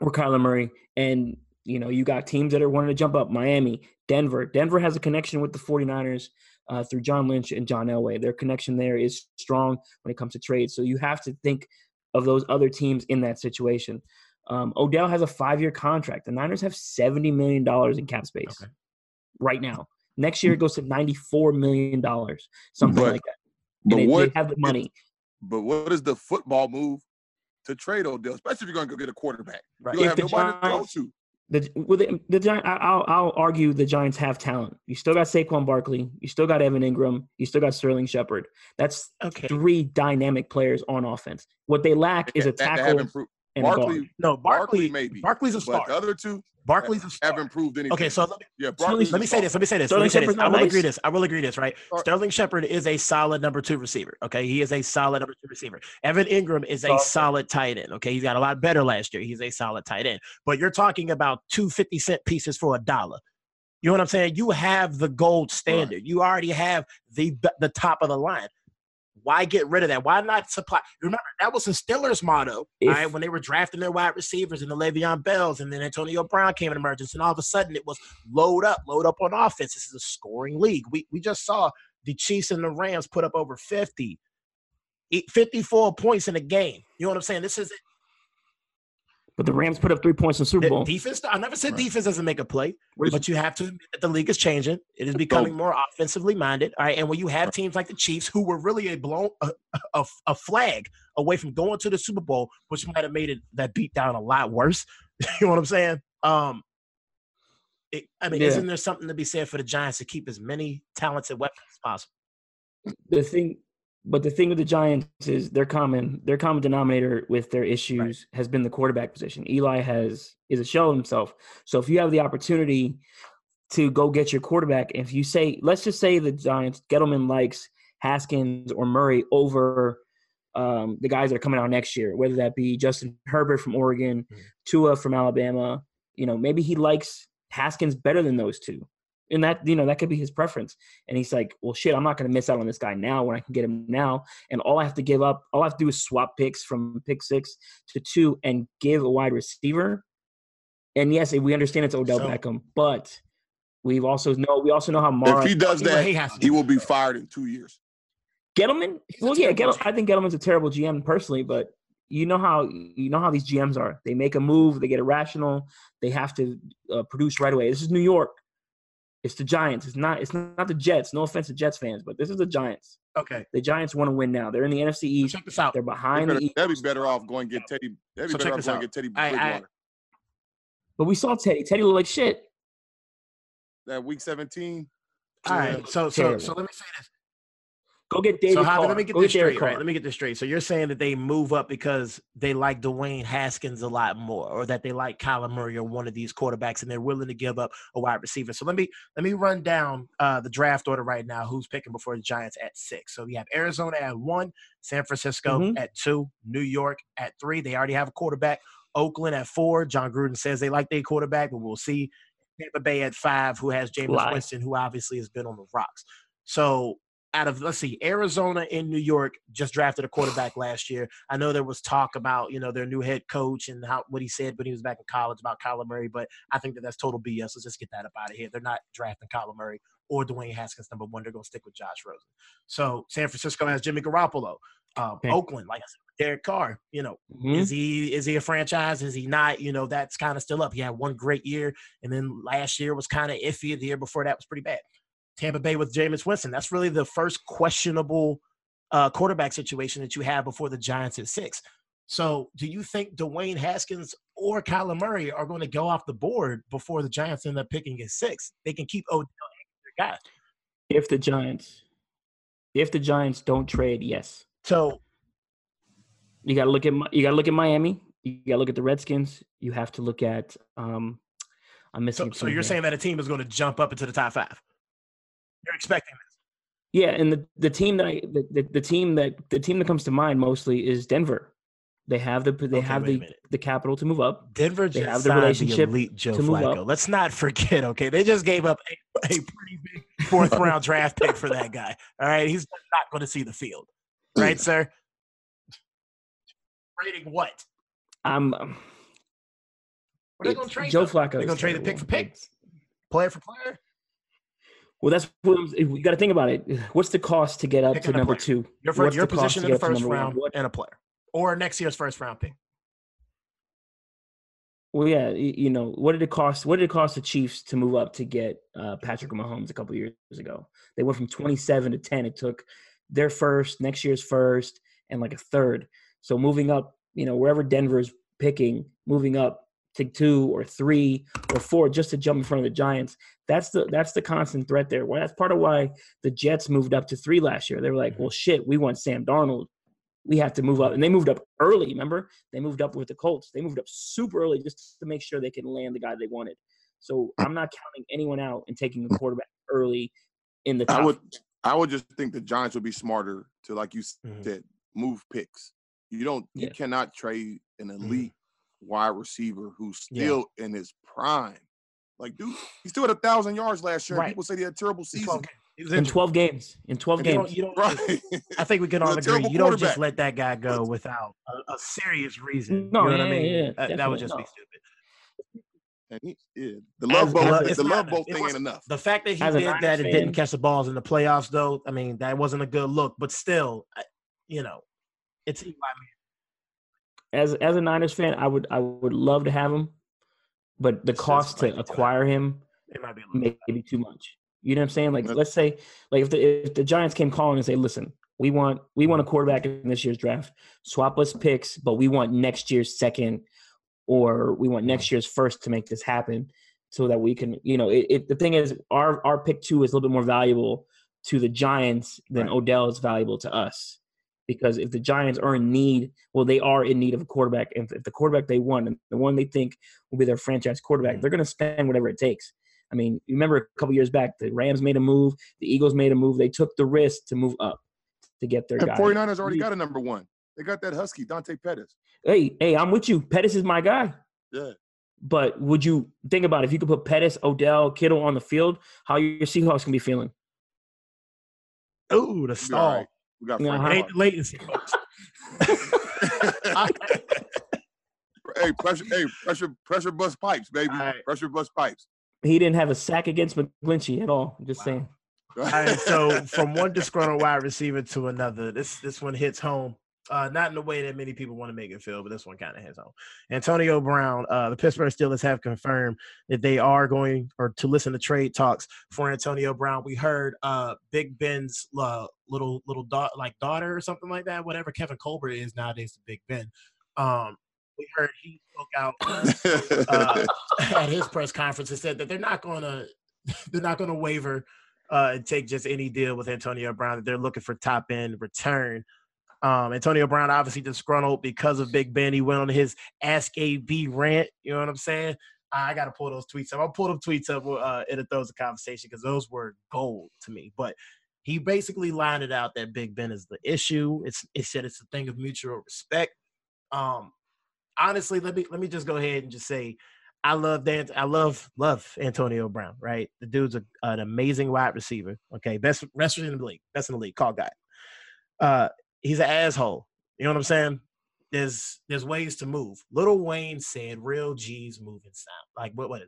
or Kyler Murray? And you know, you got teams that are wanting to jump up. Miami, Denver. Denver has a connection with the 49ers uh, through John Lynch and John Elway. Their connection there is strong when it comes to trades. So you have to think of those other teams in that situation. Um, Odell has a five-year contract. The Niners have seventy million dollars in cap space Okay. right now. Next year it goes to ninety-four million dollars, something like that. But And they, what? they have the money. But what is the football move to trade Odell, especially if you're going to go get a quarterback? Right. You don't If have the nobody to throw Giants- to. The with the, the Giant, I- I'll I'll argue the Giants have talent. You still got Saquon Barkley. You still got Evan Engram. You still got Sterling Shepard. That's Okay. three dynamic players on offense. What they lack is a That- that tackle haven't improved. and guard. Barkley, No, Barkley Barkley. maybe, Barkley's a but star. the other two Barkley's a star. haven't improved anything. Okay, so let me, yeah, Sterling- Barkley's let me say this. Let me say this. Sterling Let me say this. I will nice. agree this. I will agree this. Right. Star- Sterling Shepard is a solid number two receiver. Okay, he is a solid number two receiver. Evan Engram is a Solid. solid tight end. Okay, he got a lot better last year. He's a solid tight end. But you're talking about two fifty cent pieces for a dollar. You know what I'm saying? You have the gold standard. You already have the the top of the line. Why get rid of that? Why not supply? Remember, that was the Steelers' motto, If- right, when they were drafting their wide receivers and the Le'Veon Bells, and then Antonio Brown came in emergence, and all of a sudden it was load up, load up on offense. This is a scoring league. We we just saw the Chiefs and the Rams put up over 50, 54 points in a game. You know what I'm saying? This is But the Rams put up three points in the Super the Bowl. defense. I never said Right. defense doesn't make a play. What is- But you have to admit that the league is changing. It is becoming more offensively minded. All right. And when you have teams like the Chiefs, who were really a blown a, a, a flag away from going to the Super Bowl, which might have made it that beat down a lot worse. you know what I'm saying? Um it, I mean, Yeah. isn't there something to be said for the Giants to keep as many talented weapons as possible? the thing but the thing with the Giants is their common their common denominator with their issues has been the quarterback position. Eli has is a shell of himself. So if you have the opportunity to go get your quarterback, if you say let's just say the Giants Gettleman likes Haskins or Murray over um, the guys that are coming out next year, whether that be Justin Herbert from Oregon, Mhm. Tua from Alabama, you know, maybe he likes Haskins better than those two. And that, you know, that could be his preference. And he's like, well, shit, I'm not going to miss out on this guy now when I can get him now. And all I have to give up, all I have to do is swap picks from pick six to two and give a wide receiver. And yes, we understand it's Odell So- Beckham, but we've also know we also know how Mara If he does that, he has to he do will be fired in two years. Gettleman. He's a Well, yeah, terrible Gettle, I think Gettleman's a terrible GM personally, but you know how you know how these GMs are. They make a move, they get irrational, they have to uh, produce right away. This is New York. It's the Giants. It's not. It's not the Jets. No offense to Jets fans, but this is the Giants. Okay. The Giants want to win now. They're in the NFC East. Check this out. They're They behind better, the East. they'd be better off going get Teddy. They'd be So check better off this going out. get Teddy I- I- Bridgewater. But we saw Teddy. Teddy looked like shit. that week 17. All right. So so Terrible. so let me say this. Go get David so let me get Go this get straight, right? Let me get this straight. So you're saying that they move up because they like Dwayne Haskins a lot more, or that they like Kyler Murray or one of these quarterbacks, and they're willing to give up a wide receiver. So let me let me run down uh, the draft order right now. Who's picking before the Giants at six? So we have Arizona at one, San Francisco Mhm. at two, New York at three. They already have a quarterback. Oakland at four. Jon Gruden says they like their quarterback, but we'll see. Tampa Bay at five, who has Jameis Lie. Winston, who obviously has been on the rocks. So out of let's see, Arizona and New York just drafted a quarterback last year. I know there was talk about you know their new head coach and how what he said when he was back in college about Kyler Murray, but I think that that's total BS. Let's just get that up out of here. They're not drafting Kyler Murray or Dwayne Haskins number one. They're going to stick with Josh Rosen. So San Francisco has Jimmy Garoppolo. Um, Okay. Oakland, like I said, Derek Carr. You know, Mhm. is he is he a franchise? Is he not? You know, that's kind of still up. He had one great year, and then last year was kind of iffy. The year before that was pretty bad. Tampa Bay with Jameis Winston. That's really the first questionable uh, quarterback situation that you have before the Giants at six. So, do you think Dwayne Haskins or Kyler Murray are going to go off the board before the Giants end up picking at six? They can keep Odell their guy. If the Giants, if the Giants don't trade, yes. So, You got to look at you got to look at Miami. You got to look at the Redskins. You have to look at um. I'm missing. so, so you're here. saying that a team is going to jump up into the top five? You're expecting this? Yeah, and the, the team that I the, the, the team that the team that comes to mind mostly is Denver. They have the they Okay, have the the capital to move up. Denver They just have the signed relationship the elite Joe to move Flacco. up. Let's not forget, okay? They just gave up a, a pretty big fourth round draft pick for that guy. All right, he's not going to see the field, right, sir? Trading what? I'm um, What are they going to trade? Joe? Flacco. They're going to trade the pick for terrible. pick, player for player. Well, that's what we got to think about it. What's the cost to get up to number player. two? Your, fir- What's your position in the get up to first one? round and a player, or next year's first round pick. Well, yeah, you know, what did it cost? What did it cost the Chiefs to move up to get uh, Patrick Mahomes a couple years ago? They went from 27 to 10. It took their first, next year's first, and like a third. So moving up, you know, wherever Denver's picking, moving up to two or three or four just to jump in front of the Giants. That's the that's the constant threat there. Well, that's part of why the Jets moved up to three last year. They were like, Mhm. well, shit, we want Sam Darnold. We have to move up, and they moved up early. Remember, they moved up with the Colts. They moved up super early just to make sure they can land the guy they wanted. So I'm not counting anyone out and taking a quarterback early in the top. I would I would just think the Giants would be smarter to, like you Mhm. said, move picks. You don't you cannot trade an elite wide receiver who's Yeah. still in his prime. Like, dude, he still had a thousand yards last year. and Right. People say he had a terrible season. in 12 games. In 12 You games. don't, you don't Right. I think we can all agree. You don't just let that guy go without a, a serious reason. No, you know what I mean? yeah, That- that, would definitely, just be stupid. And he, yeah, the love As- boat, well, the not love boat thing was- ain't enough. The fact that he As did Niners that and didn't catch the balls in the playoffs, though, I mean, that wasn't a good look. But still, I- you know, it's Eli Manning. As as a Niners fan, I would I would love to have him, but the cost to acquire him It might be a little may be too much. You know what I'm saying? Like let's say like if the if the Giants came calling and say, listen, we want we want a quarterback in this year's draft. Swap us picks, but we want next year's second or we want next mm-hmm. year's first to make this happen so that we can, you know, it, it the thing is our our pick two is a little bit more valuable to the Giants than Right. Odell is valuable to us. Because if the Giants are in need, well, they are in need of a quarterback. And if the quarterback they want, and the one they think will be their franchise quarterback, Mhm. they're going to spend whatever it takes. I mean, you remember a couple years back, the Rams made a move, the Eagles made a move. They took the risk to move up to get their And guy. 49ers already got a number one. They got that Husky, Dante Pettis. Hey, hey, I'm with you. Pettis is my guy. Yeah. But would you think about if you could put Pettis, Odell, Kittle on the field, how your Seahawks can be feeling? Ooh, the We'll be all stall. right. We got Yeah, Frank how- It ain't the latency, folks. hey, pressure, hey, pressure, pressure bust pipes, baby. All right. Pressure bust pipes. He didn't have a sack against McGlinchey at all. Just Wow. saying. All right, so from one disgruntled wide receiver to another, this this one hits home. Uh, not in the way that many people want to make it feel, but this one kind of hits home. Antonio Brown, uh, the Pittsburgh Steelers have confirmed that they are going or to listen to trade talks for Antonio Brown. We heard uh, Big Ben's uh, little little da- like daughter or something like that, whatever Kevin Colbert is nowadays to Big Ben. Um, we heard he spoke out uh, at his press conference and said that they're not going to they're not going to waver uh, and take just any deal with Antonio Brown. That they're looking for top end return. Um, Antonio Brown obviously disgruntled because of Big Ben. He went on his Ask AB rant. You know what I'm saying? I got to pull those tweets up. I'll pull them tweets up uh, in a those conversation because those were gold to me. But he basically lined it out that Big Ben is the issue. It's it said it's a thing of mutual respect. Um, honestly, let me let me just go ahead and just say I love Dan. I love love Antonio Brown. Right, the dude's a, an amazing wide receiver. Okay, best wrestler in the league, best in the league. Call guy. Uh, he's an asshole. You know what I'm saying? There's there's ways to move. Lil Wayne said, "Real G's moving sound like what what?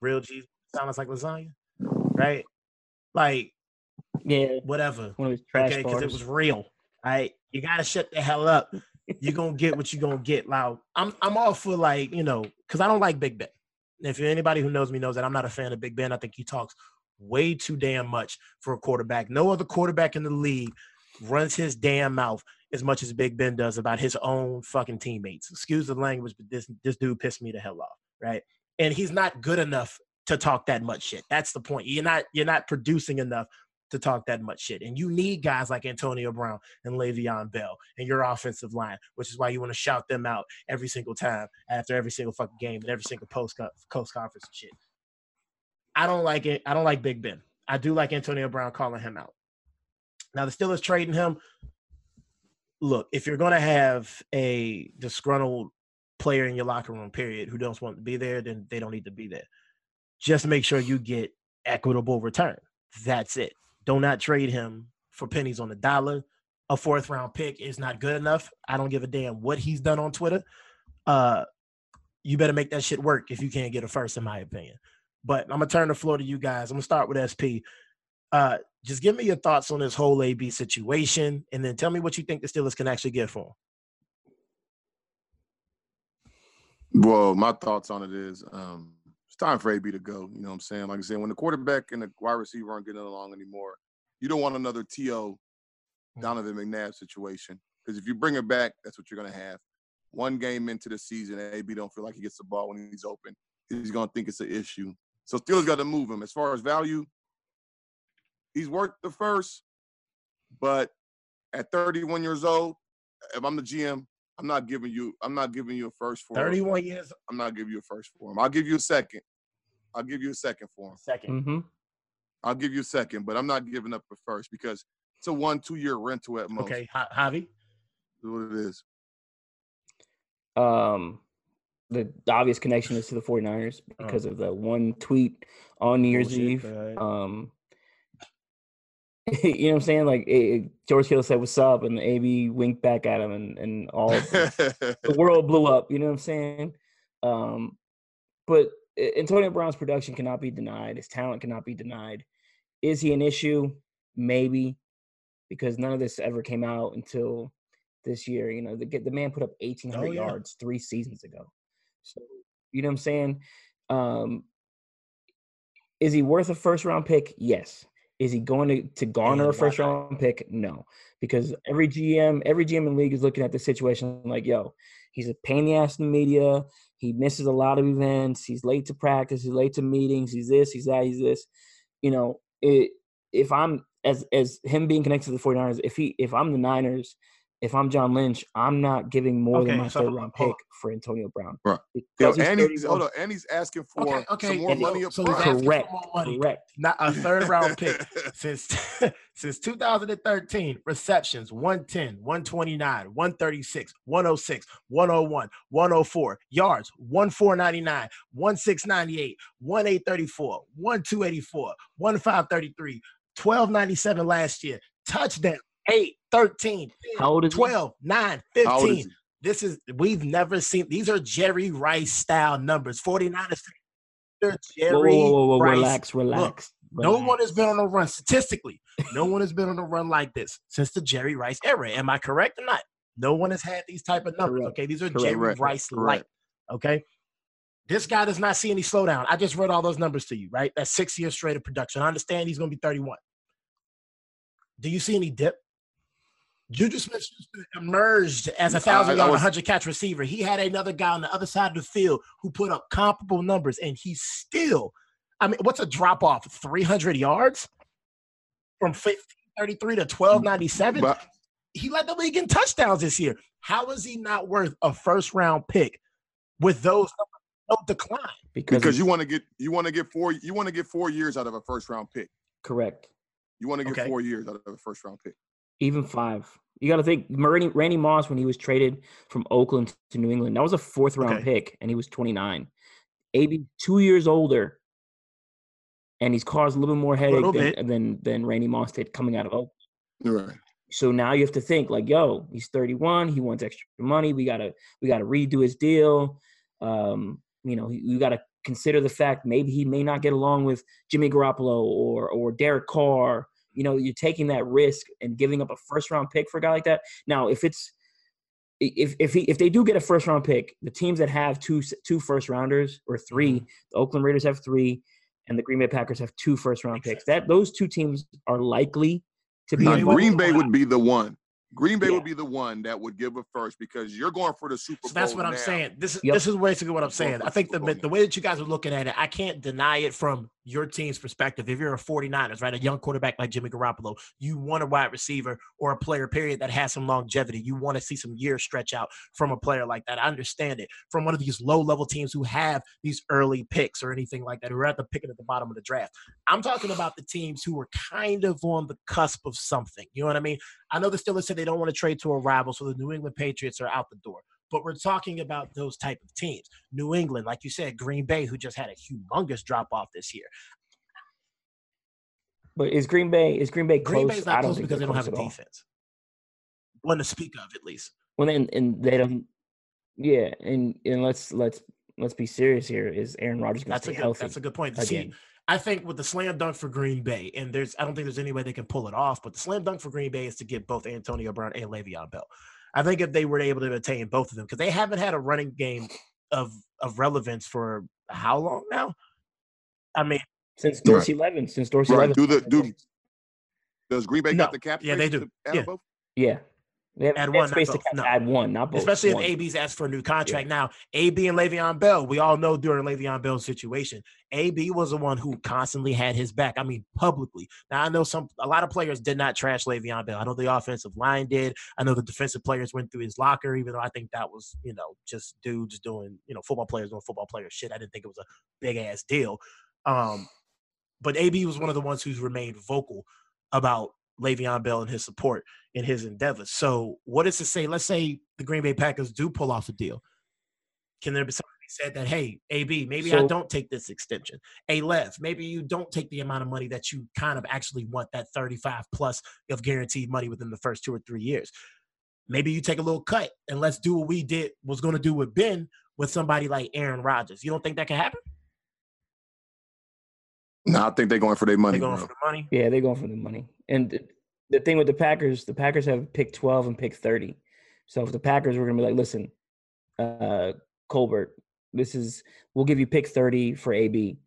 Real G's sounds like lasagna, right? Like Yeah, whatever. one of trash okay, because it was real. All right, you gotta shut the hell up. You're gonna get what you're gonna get. Loud. I'm I'm all for like you know, because I don't like Big Ben. If anybody who knows me knows that I'm not a fan of Big Ben. I think he talks way too damn much for a quarterback. No other quarterback in the league runs his damn mouth as much as Big Ben does about his own fucking teammates. Excuse the language, but this this dude pissed me the hell off, right? And he's not good enough to talk that much shit. That's the point. You're not you're not producing enough to talk that much shit. And you need guys like Antonio Brown and Le'Veon Bell and your offensive line, which is why you want to shout them out every single time after every single fucking game and every single post conference and shit. I don't like it. I don't like Big Ben. I do like Antonio Brown calling him out. Now the Steelers trading him. Look, if you're gonna have a disgruntled player in your locker room, period, who don't want to be there, then they don't need to be there. Just make sure you get equitable return. That's it. Do not trade him for pennies on the dollar. A fourth round pick is not good enough. I don't give a damn what he's done on Twitter. Uh, you better make that shit work if you can't get a first, in my opinion. But I'm gonna turn the floor to you guys. I'm gonna start with SP. Uh, just give me your thoughts on this whole AB situation, and then tell me what you think the Steelers can actually get for him. Well, my thoughts on it is um, it's time for AB to go. You know what I'm saying? Like I said, when the quarterback and the wide receiver aren't getting along anymore, you don't want another T.O. Donovan McNabb situation. Because if you bring it back, that's what you're going to have. One game into the season, AB don't feel like he gets the ball when he's open. He's going to think it's an issue. So Steelers got to move him. As far as value, he's worth the first, but at 31 years old, if I'm the GM, I'm not giving you. I'm not giving you a first for. him. 31 years, I'm not giving you a first for him. I'll give you a second. I'll give you a second for him. 2nd hmm I'll give you a second, but I'm not giving up a first because it's a one, two year rental at most. Okay, Ja- Javi. That's what it is. Um, the, the obvious connection is to the 49ers because of the one tweet on New Year's Bullshit, Eve. right. Um, you know what I'm saying? Like it, George Hill said, "What's up?" and the AB winked back at him, and and all the, the world blew up. You know what I'm saying? Um, but Antonio Brown's production cannot be denied. His talent cannot be denied. Is he an issue? Maybe, because none of this ever came out until this year. You know, the the man put up 1,800 oh, yeah. yards three seasons ago. So you know what I'm saying? Um, is he worth a first round pick? Yes. Is he going to, to garner a first round pick? No, because every GM, every GM in the league is looking at the situation like, yo, he's a pain in the ass in the media. He misses a lot of events. He's late to practice. He's late to meetings. He's this. He's that. He's this. You know, it, if I'm as as him being connected to the 49ers, if he if I'm the Niners if I'm John Lynch, I'm not giving more okay, than my so, third round pick for Antonio Brown. Right. Yo, and he's, hold on, and he's asking for okay, okay. some more money so Correct. Money. Correct. Not a third round pick since since 2013. Receptions 110, 129, 136, 106, 101, 104. Yards 1499, 1698, 1834, 1284, 1533, 1297 last year. Touchdown 8, 13, How old is 12, 9, 15. This is we've never seen these are Jerry Rice style numbers. 49 is Jerry whoa, whoa, whoa, Rice. Relax, relax. Look, no one has been on a run statistically. no one has been on a run like this since the Jerry Rice era. Am I correct or not? No one has had these type of numbers. Correct. Okay, these are correct. Jerry Rice light. Okay, this guy does not see any slowdown. I just read all those numbers to you, right? That's six years straight of production. I understand he's going to be 31. Do you see any dip? Juju Smith emerged as a thousand yard, 100 catch receiver. He had another guy on the other side of the field who put up comparable numbers, and he still, I mean, what's a drop off? 300 yards from 1533 to 1297? But, he led the league in touchdowns this year. How is he not worth a first round pick with those no decline? Because, because you want to get you want to get four you want to get four years out of a first round pick. Correct. You want to get okay. four years out of a first round pick. Even five. You got to think Randy, Randy Moss when he was traded from Oakland to New England. That was a fourth round okay. pick, and he was 29. AB two years older, and he's caused a little bit more headache than, than, than Randy Moss did coming out of Oakland. Right. So now you have to think like, yo, he's 31. He wants extra money. We gotta we gotta redo his deal. Um, you know, you got to consider the fact maybe he may not get along with Jimmy Garoppolo or or Derek Carr you know, you're taking that risk and giving up a first round pick for a guy like that. Now, if it's if if he, if they do get a first round pick, the teams that have two two first rounders or three, mm-hmm. the Oakland Raiders have three, and the Green Bay Packers have two first round picks. That those two teams are likely to be. Green Bay would be the one. Green Bay yeah. would be the one that would give a first because you're going for the Super Bowl. So that's what I'm saying. This is yep. this is basically what I'm saying. I think the the way that you guys are looking at it, I can't deny it from your team's perspective. If you're a 49ers, right, a young quarterback like Jimmy Garoppolo, you want a wide receiver or a player period that has some longevity. You want to see some years stretch out from a player like that. I understand it. From one of these low level teams who have these early picks or anything like that, who are at the picking at the bottom of the draft. I'm talking about the teams who are kind of on the cusp of something. You know what I mean? I know the Steelers said they don't want to trade to a rival, so the New England Patriots are out the door. But we're talking about those type of teams. New England, like you said, Green Bay, who just had a humongous drop off this year. But is Green Bay is Green Bay close? Green Bay's not close because they don't have a defense. One to speak of, at least. Well, and, and they don't. Yeah, and and let's let's let's be serious here. Is Aaron Rodgers going to stay a good, healthy? That's a good point. Again. See, I think with the slam dunk for Green Bay, and there's I don't think there's any way they can pull it off, but the slam dunk for Green Bay is to get both Antonio Brown and Le'Veon Bell. I think if they were able to attain both of them, because they haven't had a running game of of relevance for how long now? I mean, since Dorsey right. Levens, since Dorsey right. Levens. Do the do does Green Bay no. got the cap? Yeah, they do. Yeah. yeah. They have, add one, space to no. add one, not both. Especially one. if AB's asked for a new contract. Yeah. Now, AB and Le'Veon Bell, we all know during Le'Veon Bell's situation, AB was the one who constantly had his back. I mean, publicly. Now, I know some, a lot of players did not trash Le'Veon Bell. I know the offensive line did. I know the defensive players went through his locker, even though I think that was, you know, just dudes doing, you know, football players doing football player shit. I didn't think it was a big ass deal. Um, but AB was one of the ones who's remained vocal about Le'Veon Bell and his support in his endeavors. So, what is to say? Let's say the Green Bay Packers do pull off a deal. Can there be something said that, hey, AB, maybe I don't take this extension. A left, maybe you don't take the amount of money that you kind of actually want that 35 plus of guaranteed money within the first two or three years. Maybe you take a little cut and let's do what we did was going to do with Ben with somebody like Aaron Rodgers. You don't think that can happen? No, I think they're going for their money. They're going bro. for the money. Yeah, they're going for the money. And th- the thing with the Packers, the Packers have pick 12 and pick 30. So if the Packers were going to be like, listen, uh, Colbert, this is, we'll give you pick 30 for AB.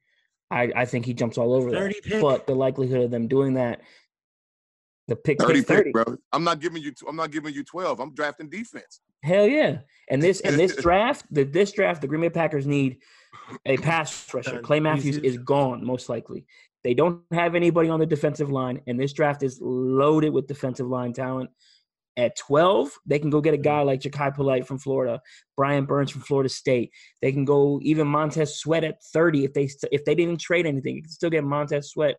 I, I think he jumps all over 30 that. pick? But the likelihood of them doing that, the pick 30 pick 30. pick, bro. I'm not giving you. I'm not giving you 12. I'm drafting defense. Hell yeah. And this and this draft, the this draft, the Green Bay Packers need a pass rusher. Clay Matthews is gone, most likely. They don't have anybody on the defensive line, and this draft is loaded with defensive line talent. At 12, they can go get a guy like Jachai Polite from Florida, Brian Burns from Florida State. They can go even Montez Sweat at 30 if they if they didn't trade anything. You can still get Montez Sweat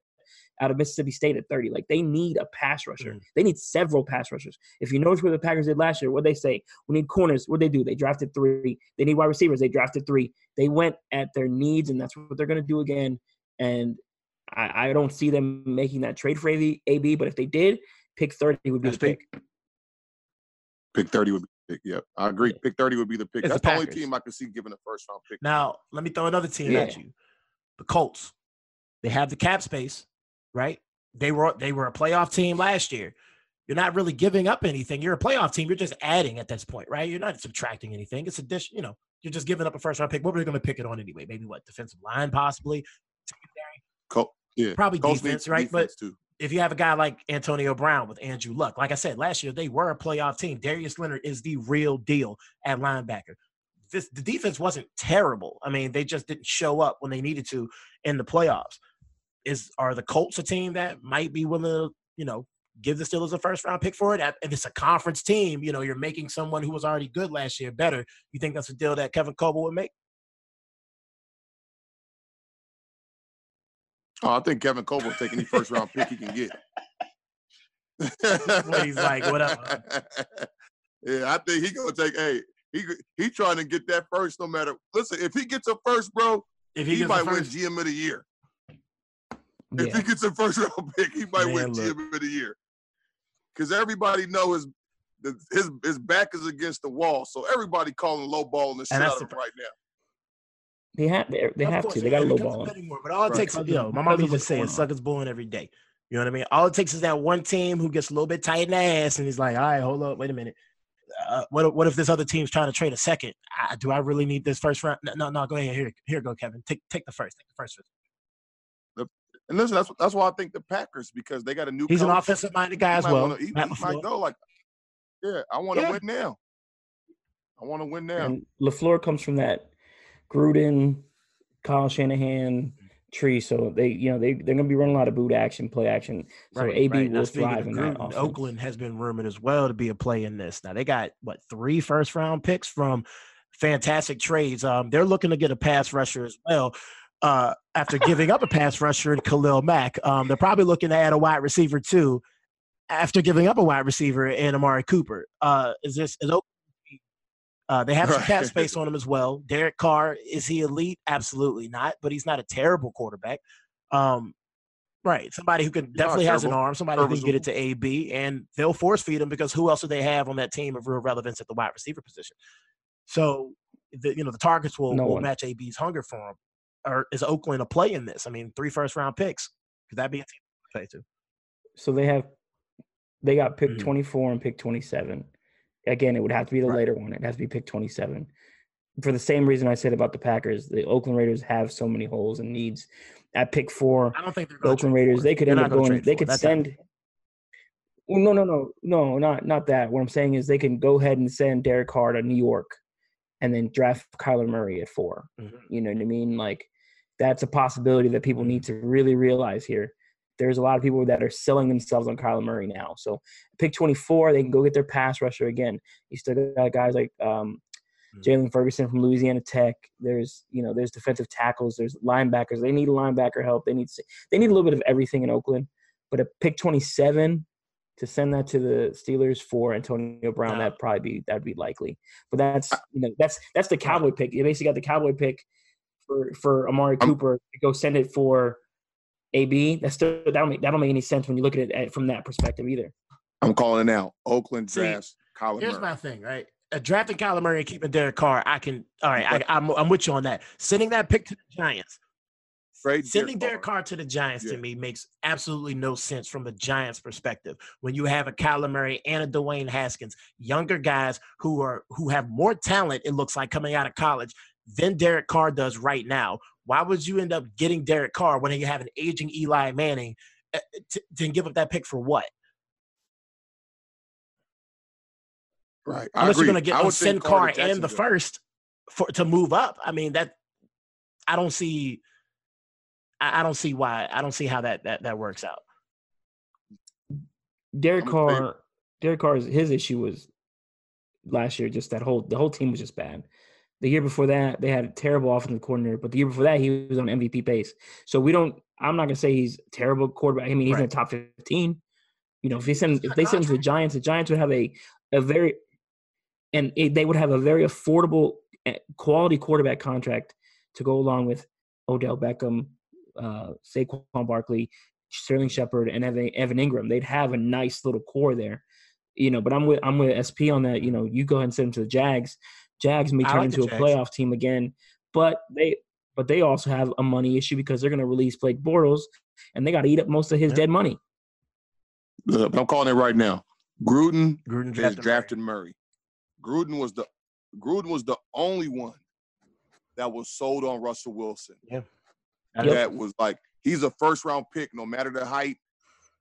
out of Mississippi State at 30. Like they need a pass rusher. Mm. They need several pass rushers. If you notice what the Packers did last year, what they say, we need corners. What they do? They drafted three. They need wide receivers. They drafted three. They went at their needs, and that's what they're going to do again. And I, I don't see them making that trade for AB, AB, but if they did, pick 30 would be That's the pick. Pick 30 would be pick. Yep, I agree. Pick 30 would be the pick. It's the That's the only team I can see giving a first round pick. Now, let me throw another team at you. The Colts. They have the cap space, right? They were they were a playoff team last year. You're not really giving up anything. You're a playoff team. You're just adding at this point, right? You're not subtracting anything. It's addition, you know, you're just giving up a first round pick. What were they going to pick it on anyway? Maybe what defensive line, possibly. Col- yeah, Probably Colts defense, right? defense too. if you have a guy like Antonio Brown with Andrew Luck, like I said last year, they were a playoff team. Darius Leonard is the real deal at linebacker. This the defense wasn't terrible. I mean, they just didn't show up when they needed to in the playoffs. Is are the Colts a team that might be willing to, you know, give the Steelers a first round pick for it? If it's a conference team, you know, you're making someone who was already good last year better. You think that's a deal that Kevin Colbert would make? Oh, I think Kevin Colbert will take any first round pick he can get. What he's like, whatever. yeah, I think he gonna take. Hey, he he trying to get that first, no matter. Listen, if he gets a first, bro, If he, the might win GM of the year. If he gets a first round pick, he might win Man, look. GM of the year. Because everybody knows his, his his back is against the wall, so everybody calling low ball the shit out of the him right now. They have, they, they have course, to. They got a low ball. of betting more, But all it Right. takes, is, Because you of- know, my because mom of used to say, "Suckers born every day." You know what I mean? All it takes is that one team who gets a little bit tight in the ass, and he's like, "All right, hold up, wait a minute. Uh, what if- what if this other team's trying to trade a second? Uh, do I really need this first round? No, no, no, go ahead. Here, here, go, Kevin. Take take the first. Take the first. And listen, that's that's why I think the Packers because they got a new. He's an offensive minded guy He as well. wanna- he, he might go like, yeah, I want to Yeah. win now. I want to win now. And LaFleur comes from that Gruden, Kyle Shanahan tree. So they, you know, they, they're going to be running a lot of boot action, play action. So Right, AB right. Will speaking thrive of in that Gruden, offense. Oakland has been rumored as well to be a play in this. Now they got what three first round picks from fantastic trades. Um, they're looking to get a pass rusher as well. Uh, after giving up a pass rusher in Khalil Mack, um, they're probably looking to add a wide receiver too. After giving up a wide receiver in Amari Cooper, uh, is this is Uh, they have some cap space on him as well. Derek Carr is he elite? Absolutely not, but he's not a terrible quarterback. Um, right, somebody who can definitely has an arm, somebody who can get it to AB, and they'll force feed him because who else do they have on that team of real relevance at the wide receiver position? So, the, you know, the targets will, No will match AB's hunger for him. Or is Oakland a play in this? I mean, three first round picks. Could that be a team to play to? So they have, they got pick Mhm. 24 and pick 27. Again, it would have to be the Right. later one. It has to be pick 27. For the same reason I said about the Packers, the Oakland Raiders have so many holes and needs. At pick four, I don't think they're the Oakland Raiders, they could They're end up going. They could send. Well, no, no, no, no, not not that. What I'm saying is they can go ahead and send Derek Carr to New York, and then draft Kyler Murray at 4 Mhm. You know what I mean? Like that's a possibility that people need to really realize here. There's a lot of people that are selling themselves on Kyler Murray now. So pick 24, they can go get their pass rusher again. You still got guys like um, Mhm. Jaylon Ferguson from Louisiana Tech. There's you know there's defensive tackles. There's linebackers. They need linebacker help. They need they need a little bit of everything in Oakland. But at pick 27, to send that to the Steelers for Antonio Brown, No. that'd probably be that'd be likely. But that's you know that's that's the Cowboy pick. You basically got the Cowboy pick for for Amari I'm- Cooper to go send it for AB. That's still that don't make that don't make any sense when you look at it at, from that perspective either. I'm calling it now. Oakland See, drafts Kyler Here's Murray. my thing, right? Uh, drafting Kyler Murray and keeping Derek Carr, I can. All right, I, I'm I'm with you on that. Sending that pick to the Giants, Trade sending Derek Derek Carr to the Giants Yeah. to me makes absolutely no sense from the Giants' perspective. When you have a Kyler Murray and a Dwayne Haskins, younger guys who are who have more talent, it looks like coming out of college than Derek Carr does right now. Why would you end up getting Derek Carr when you have an aging Eli Manning? uh, To, to give up that pick for what? Right. I Unless you're going to get send Carr and the first for to move up. I mean that I don't see. I, I don't see why. I don't see how that that that works out. Derek I'm in favor. Carr, Derek Carr's his issue was last year. Just that whole the whole team was just bad. The year before that, they had a terrible offensive coordinator, but the year before that, he was on MVP pace. So we don't. I'm not gonna say he's a terrible quarterback. I mean, he's in the top 15. You know, if they send if they send him to the. Giants, the Giants would have a a very and it, they would have a very affordable eh, quality quarterback contract to go along with Odell Beckham, uh, Saquon Barkley, Sterling Shepard, and Evan, Evan Engram. They'd have a nice little core there, you know. But I'm with I'm with SP on that. You know, you go ahead and send them to the Jags. Jags may turn like into a Jags. playoff team again, but they but they also have a money issue because they're going to release Blake Bortles, and they got to eat up most of his Yeah. dead money. But I'm calling it right now. Gruden Gruden is drafted Murray. Murray. Gruden was the Gruden was the only one that was sold on Russell Wilson. Yep. That was like he's a first round pick, no matter the height.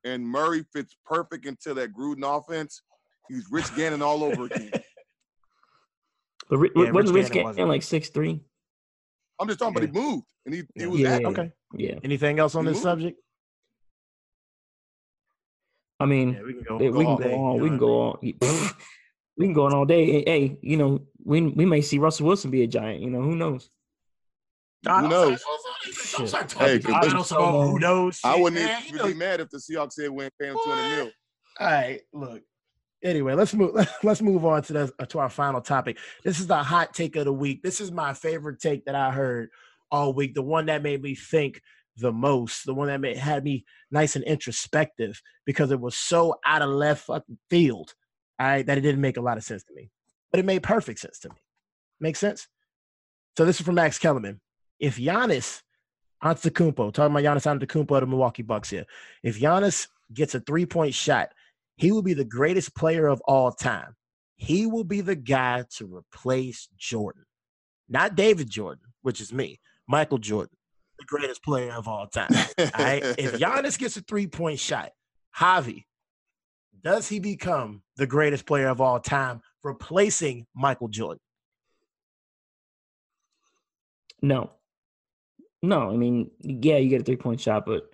And Murray fits perfect into that Gruden offense. He's Rich Gannon all over again. But Ri- Yeah, wasn't Rich Rich Gannon. Gannon like six three? I'm just talking about he moved and he, he was Yeah. happy. Okay. Yeah, Anything else on You this moved. subject? I mean, Yeah, we can go. Yeah, we can go on. We can what I mean? go on. we can go on all day. Hey, Hey, you know, we we may see Russell Wilson be a giant. You know, who knows? Nah, Who knows? don't start- don't Hey, I don't suppose who knows. I wouldn't man. Even know- be mad if the Seahawks said we ain't paying him 200 mil. All right, look. Anyway, let's move. Let's move on to the to our final topic. This is the hot take of the week. This is my favorite take that I heard all week. The one that made me think the most. The one that made, had me nice and introspective because it was so out of left fucking field. All right, that it didn't make a lot of sense to me, but it made perfect sense to me. Makes sense. So this is from Max Kellerman. If Giannis Antetokounmpo, talking about Giannis Antetokounmpo of the Milwaukee Bucks here. If Giannis gets a three point shot, he will be the greatest player of all time. He will be the guy to replace Jordan, not David Jordan, which is me, Michael Jordan, the greatest player of all time. All right. If Giannis gets a three point shot, Javi, does he become the greatest player of all time, replacing Michael Jordan? No, no. I mean, yeah, you get a three point shot, but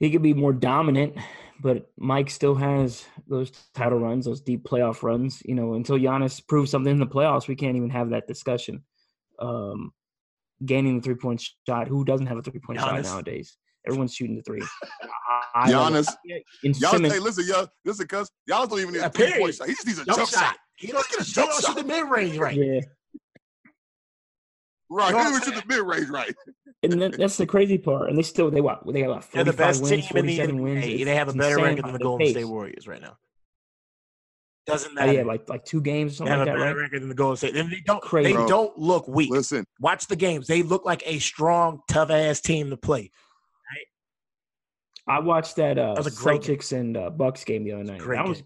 he could be more dominant. But Mike still has those title runs, those deep playoff runs. You know, until Giannis proves something in the playoffs, we can't even have that discussion. Um, gaining the three point shot. Who doesn't have a three point shot nowadays? Everyone's shooting the three. I- I love it. Giannis, Giannis, Simmons, hey, listen, y'all, listen, cuz y'all don't even need a three point shot. He just needs a Jump, jump, shot. shot. He don't, get a jump don't shoot shot. the mid range right. yeah. Right. You know He was in the mid range, right? And that, that's the crazy part. And they still they what they got what They're the 45 best wins, team in the 47 wins. NBA. They have a better record than the Golden pace. State Warriors right now. Doesn't Oh, yeah, like like two games or they have like a that, better right? record than the Golden State. And they don't. Crazy. They Bro. don't look weak. Listen, Watch the games. They look like a strong, tough ass team to play. I watched that uh was a great game. And uh, Bucks game the other night. great That was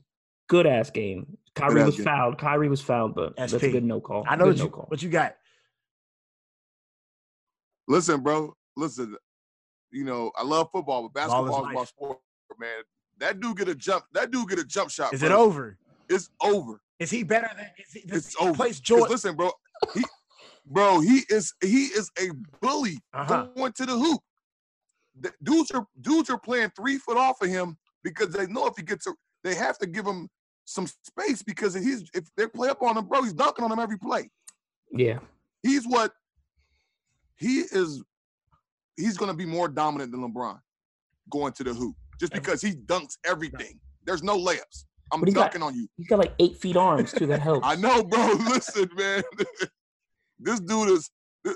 good ass game. Kyrie ass was game. fouled. Kyrie was fouled, but that's a good no call. I know good what no you, call. what you got. Listen, bro. Listen, you know, I love football, but Ball is basketball is my sport, man. That dude get a jump. That dude get a jump shot. Is bro. it over? It's over. Is he better than? Is he, does It's he over. replace 'Cause Jordan? listen, bro. He, bro, he is he is a bully Uh-huh. going to the hoop. The dudes are dudes are playing three foot off of him because they know if he gets a, they have to give him some space because if he's if they play up on him, bro, he's dunking on him every play. Yeah. He's what he is. He's going to be more dominant than LeBron going to the hoop just because he dunks everything. There's no layups. I'm But he got- dunking on you. He's got like eight feet arms too. That helps. I know, bro. Listen, man. this dude is.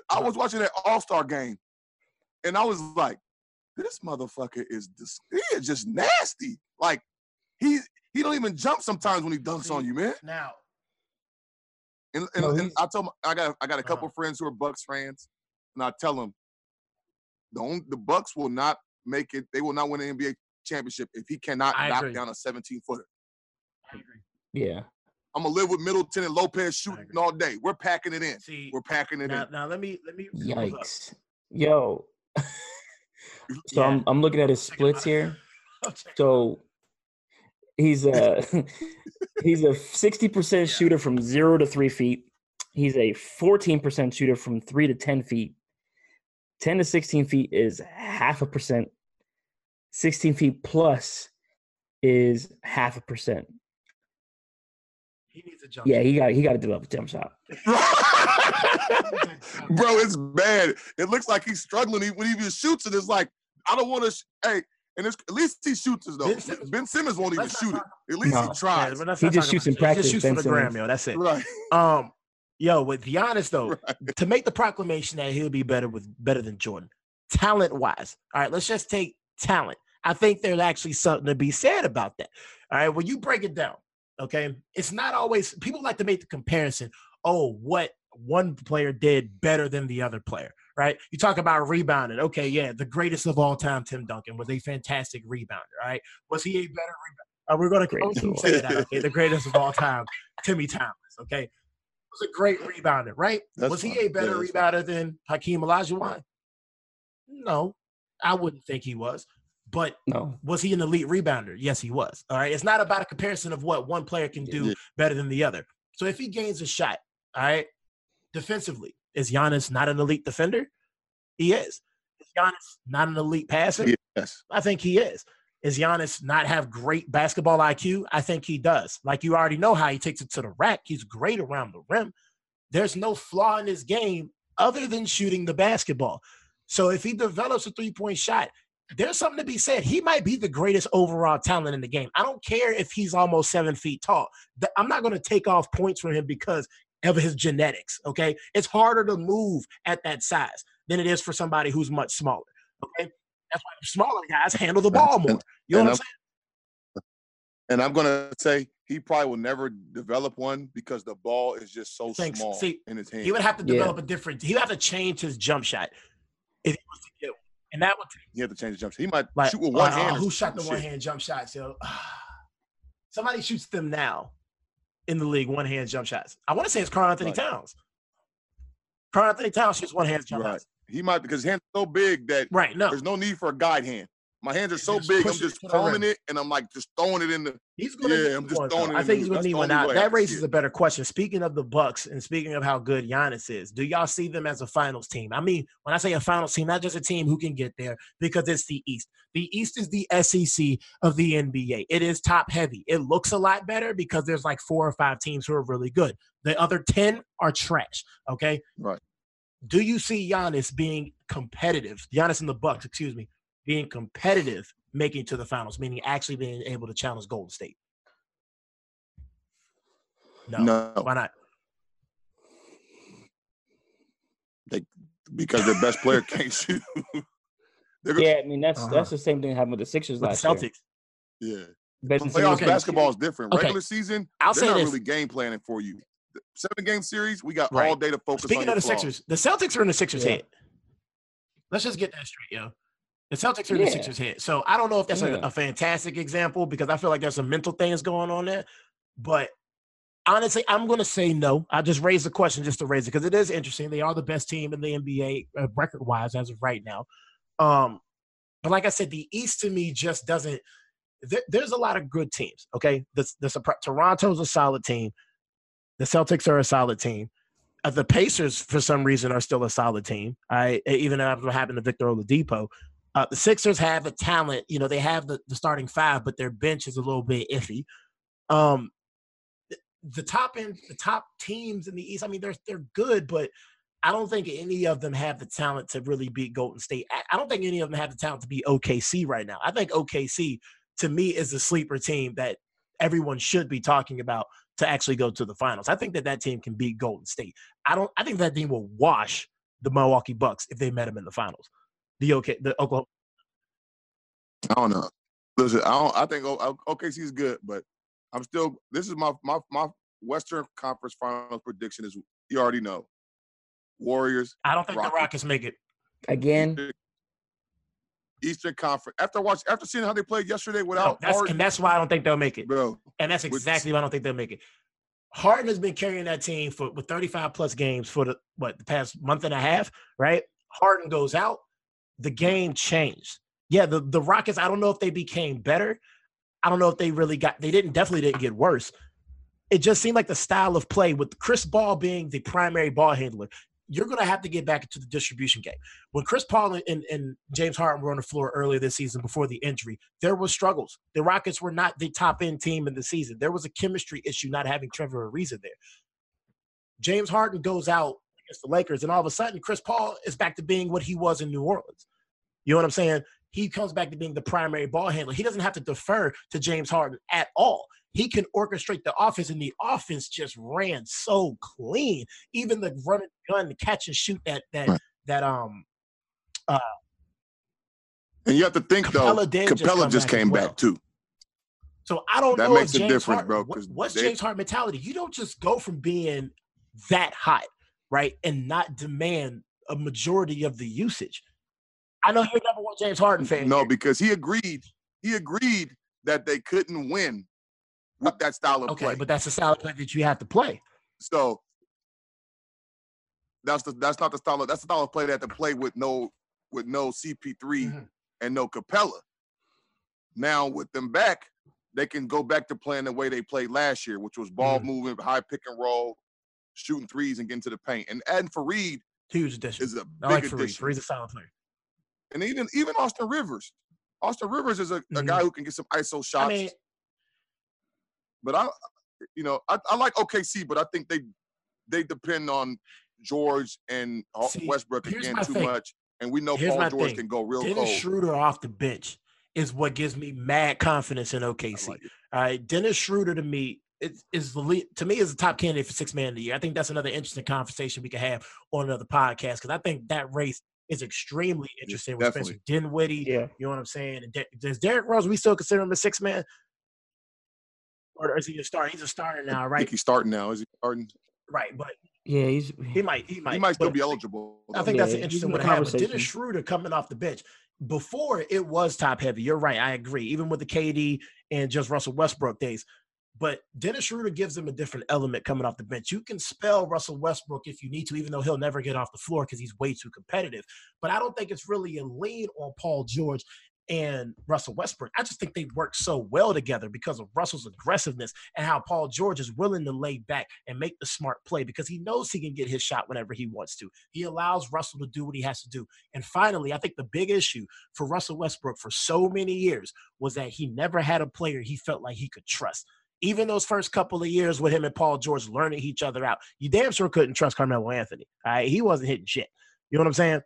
I was watching that All Star game, and I was like, "This motherfucker is dis- he is just nasty. Like he he don't even jump sometimes when he dunks on you, man." Now, And, and, No, and I told my, I got I got a couple Uh-huh. friends who are Bucks fans, and I tell them the only, the Bucks will not make it. They will not win an NBA championship if he cannot I knock agree. down a 17 footer. I agree. Yeah. I'm gonna live with Middleton and Lopez shooting all day. We're packing it in. See, We're packing it now, in. now let me let me. Yikes. Yo. So Yeah. I'm I'm looking at his splits here. So he's a he's a sixty percent shooter from zero to three feet. He's a fourteen percent shooter from three to ten feet. Ten to sixteen feet is half a percent. Sixteen feet plus is half a percent. He needs a jump. Yeah, he got he got to develop a jump shot. Bro, it's bad. It looks like he's struggling He- when he even shoots it. It's like I don't want to. Sh- hey, and it's, at least he shoots it though. Ben Simmons- Ben Simmons won't even shoot it. At least No. he Yeah, tries. but let's He just shoots in it. He practice, Just shoots Ben for the gram, yo. That's it. Right. Um, yo, with Giannis though, right. to make the proclamation that he'll be better with better than Jordan, talent wise. All right, let's just take talent. I think there's actually something to be said about that. All right, when you break it down, okay, it's not always people like to make the comparison. Oh, what one player did better than the other player, right? You talk about rebounding. Okay, yeah, the greatest of all time, Tim Duncan, was a fantastic rebounder. Right? was he a better rebounder? Uh, we're of keep all. saying that. Okay, the greatest of all time, Timmy Thomas. Okay, was a great rebounder, right? That's was he fine. a better Yeah, rebounder than Hakeem Olajuwon? No, I wouldn't think he was. But No. was he an elite rebounder? Yes, he was. All right. It's not about a comparison of what one player can do better than the other. So if he gains a shot, all right, defensively, is Giannis not an elite defender? He is. Is Giannis not an elite passer? Yes. I think he is. Is Giannis not have great basketball IQ? I think he does. Like you already know how he takes it to the rack. He's great around the rim. There's no flaw in his game other than shooting the basketball. So if he develops a three-point shot, there's something to be said. He might be the greatest overall talent in the game. I don't care if he's almost seven feet tall. I'm not going to take off points from him because of his genetics. Okay, it's harder to move at that size than it is for somebody who's much smaller. Okay, that's why smaller guys handle the ball more. You know and what I'm saying? And I'm gonna say he probably will never develop one because the ball is just so Thanks. small See, in his hand. He would have to Yeah. develop a different. He would have to change his jump shot if he was to get one, and that would He had to change the jump shot. He might like shoot with one uh, hand. or who shot the one hand jump shots? Yo, somebody shoots them now in the league. One hand jump shots. I want to say it's Karl Anthony Right. Towns. Karl Anthony Towns shoots one hand jump Right. shots. He might because his hands are so big that Right. No, there's no need for a guide hand. My hands are so big, I'm just palming it and I'm like just throwing it in the He's going to Yeah, I'm just one. throwing though. it I think he's gonna need one. that raises a better question. Speaking of the Bucks and speaking of how good Giannis is, do y'all see them as a finals team? I mean, when I say a finals team, not just a team who can get there because it's the East. The East is the SEC of the NBA. It is top heavy. It looks a lot better because there's like four or five teams who are really good. The other ten are trash. Okay. Right. Do you see Giannis being competitive? Giannis and the Bucks, excuse me, being competitive making it to the finals, meaning actually being able to challenge Golden State? No. no Why not? because their best player can't shoot. Gonna- Yeah, I mean that's Uh-huh. that's the same thing happened with the Sixers With the last year. Celtics. yeah. Ben Simmons Playoffs okay. basketball is different. Okay. Regular season, I'll they're say not this. really game planning for you. The Seven game series, we got Right. all day to focus Speaking on of the flaws. Sixers, the Celtics are in the Sixers' Yeah. head. Let's just get that straight, yo. The Celtics are in the Sixers' head. So I don't know if that's a, Yeah. a fantastic example because I feel like there's some mental things going on there. But honestly, I'm going to say no. I just raised the question just to raise it because it is interesting. They are the best team in the NBA uh, record wise as of right now. Um, but like I said, the East to me just doesn't. There, there's a lot of good teams. Okay, the, the Sopra- Toronto's a solid team. The Celtics are a solid team. Uh, the Pacers, for some reason, are still a solid team. I even after what happened to Victor Oladipo. Uh, the Sixers have the talent. You know, they have the, the starting five, but their bench is a little bit iffy. Um, the, the top end, the top teams in the East. I mean, they're they're good, but I don't think any of them have the talent to really beat Golden State. I, don't think any of them have the talent to beat OKC right now. I think OKC to me is a sleeper team that everyone should be talking about to actually go to the finals. I think that that team can beat Golden State. I don't. I think that team will wash the Milwaukee Bucks if they met them in the finals. The OK, the Oklahoma. I don't know. Listen, I don't. I think OKC is good, but I'm still. This is my my my Western Conference Finals prediction is you already know. Warriors. I don't think Rockets. the Rockets make it again. Eastern Conference. After watch, after seeing how they played yesterday without no, that's, Harden, and that's why I don't think they'll make it, bro. And that's exactly why I don't think they'll make it. Harden has been carrying that team for with 35 plus games for the what the past month and a half, right? Harden goes out, the game changed. Yeah, the the Rockets. I don't know if they became better. I don't know if they really got. They didn't definitely didn't get worse. It just seemed like the style of play with Chris Paul being the primary ball handler you're going to have to get back into the distribution game. When Chris Paul and, and, James Harden were on the floor earlier this season before the injury, there was struggles. The Rockets were not the top end team in the season. There was a chemistry issue not having Trevor Ariza there. James Harden goes out against the Lakers, and all of a sudden, Chris Paul is back to being what he was in New Orleans. You know what I'm saying? He comes back to being the primary ball handler. He doesn't have to defer to James Harden at all he can orchestrate the offense, and the offense just ran so clean. Even the run and gun, the catch and shoot that that right. that um uh and you have to think Capela though, Capela just, just came well. back too. So I don't that know makes a James difference, Hart, bro. What, what's they, James Hart mentality? You don't just go from being that hot, right, and not demand a majority of the usage. I know you're number one James Harden fan. No, here. because he agreed. He agreed that they couldn't win with that style of okay, play. but that's the style of play that you have to play. So that's the that's not the style of that's the style of play that to play with no with no CP3 mm-hmm. and no Capela. Now with them back, they can go back to playing the way they played last year, which was ball mm-hmm. movement, high pick and roll, shooting threes and getting to the paint. And adding Faried huge addition. Is a I big like addition. Faried's a solid player. And even even Austin Rivers. Austin Rivers is a, a mm-hmm. guy who can get some ISO shots. I mean, but I, you know, I, I like OKC, but I think they they depend on George and uh, See, Westbrook again too thing. much. And we know here's Paul George thing. can go real Dennis cold. Schroeder off the bench is what gives me mad confidence in OKC. Like All right, Dennis Schroeder to me is, is the lead, to me is the top candidate for six man of the year. I think that's another interesting conversation we could have on another podcast because I think that race is extremely interesting with Spencer Dinwiddie. Yeah. You know what I'm saying? And De- does Derrick Rose, we still consider him a six man? Or is he a starter? He's a starter now, right? I think he's starting now. Is he starting? Right, but yeah, he's he might he might he might still be eligible. I think yeah, that's an interesting what to have. Dennis Schroeder coming off the bench before it was top heavy. You're right. I agree. Even with the KD and just Russell Westbrook days. But Dennis Schroeder gives them a different element coming off the bench. You can spell Russell Westbrook if you need to, even though he'll never get off the floor because he's way too competitive. But I don't think it's really a lean on Paul George and Russell Westbrook. I just think they work so well together because of Russell's aggressiveness and how Paul George is willing to lay back and make the smart play because he knows he can get his shot whenever he wants to. He allows Russell to do what he has to do. And finally, I think the big issue for Russell Westbrook for so many years was that he never had a player he felt like he could trust. Even those first couple of years with him and Paul George learning each other out, you damn sure couldn't trust Carmelo Anthony. Right? He wasn't hitting shit. You know what I'm saying?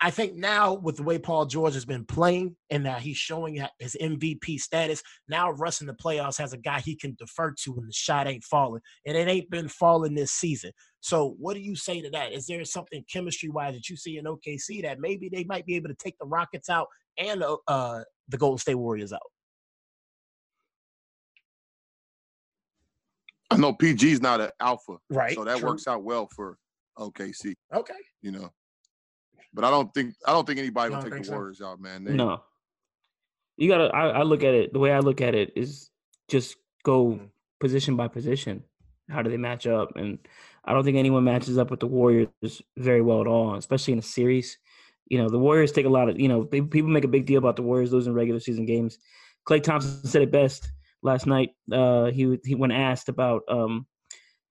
I think now with the way Paul George has been playing and that he's showing his MVP status, now Russ in the playoffs has a guy he can defer to when the shot ain't falling. And it ain't been falling this season. So what do you say to that? Is there something chemistry wise that you see in OKC that maybe they might be able to take the Rockets out and uh, uh the Golden State Warriors out? I know PG's not an alpha. Right. So that true. works out well for OKC. Okay. You know. But I don't think I don't think anybody will take the so. Warriors out, man. They, no. You gotta. I, I, look at it. The way I look at it is just go mm-hmm. position by position. How do they match up? And I don't think anyone matches up with the Warriors very well at all, especially in a series. You know, the Warriors take a lot of. You know, they, people make a big deal about the Warriors losing regular season games. Klay Thompson said it best last night. Uh, he he when asked about um,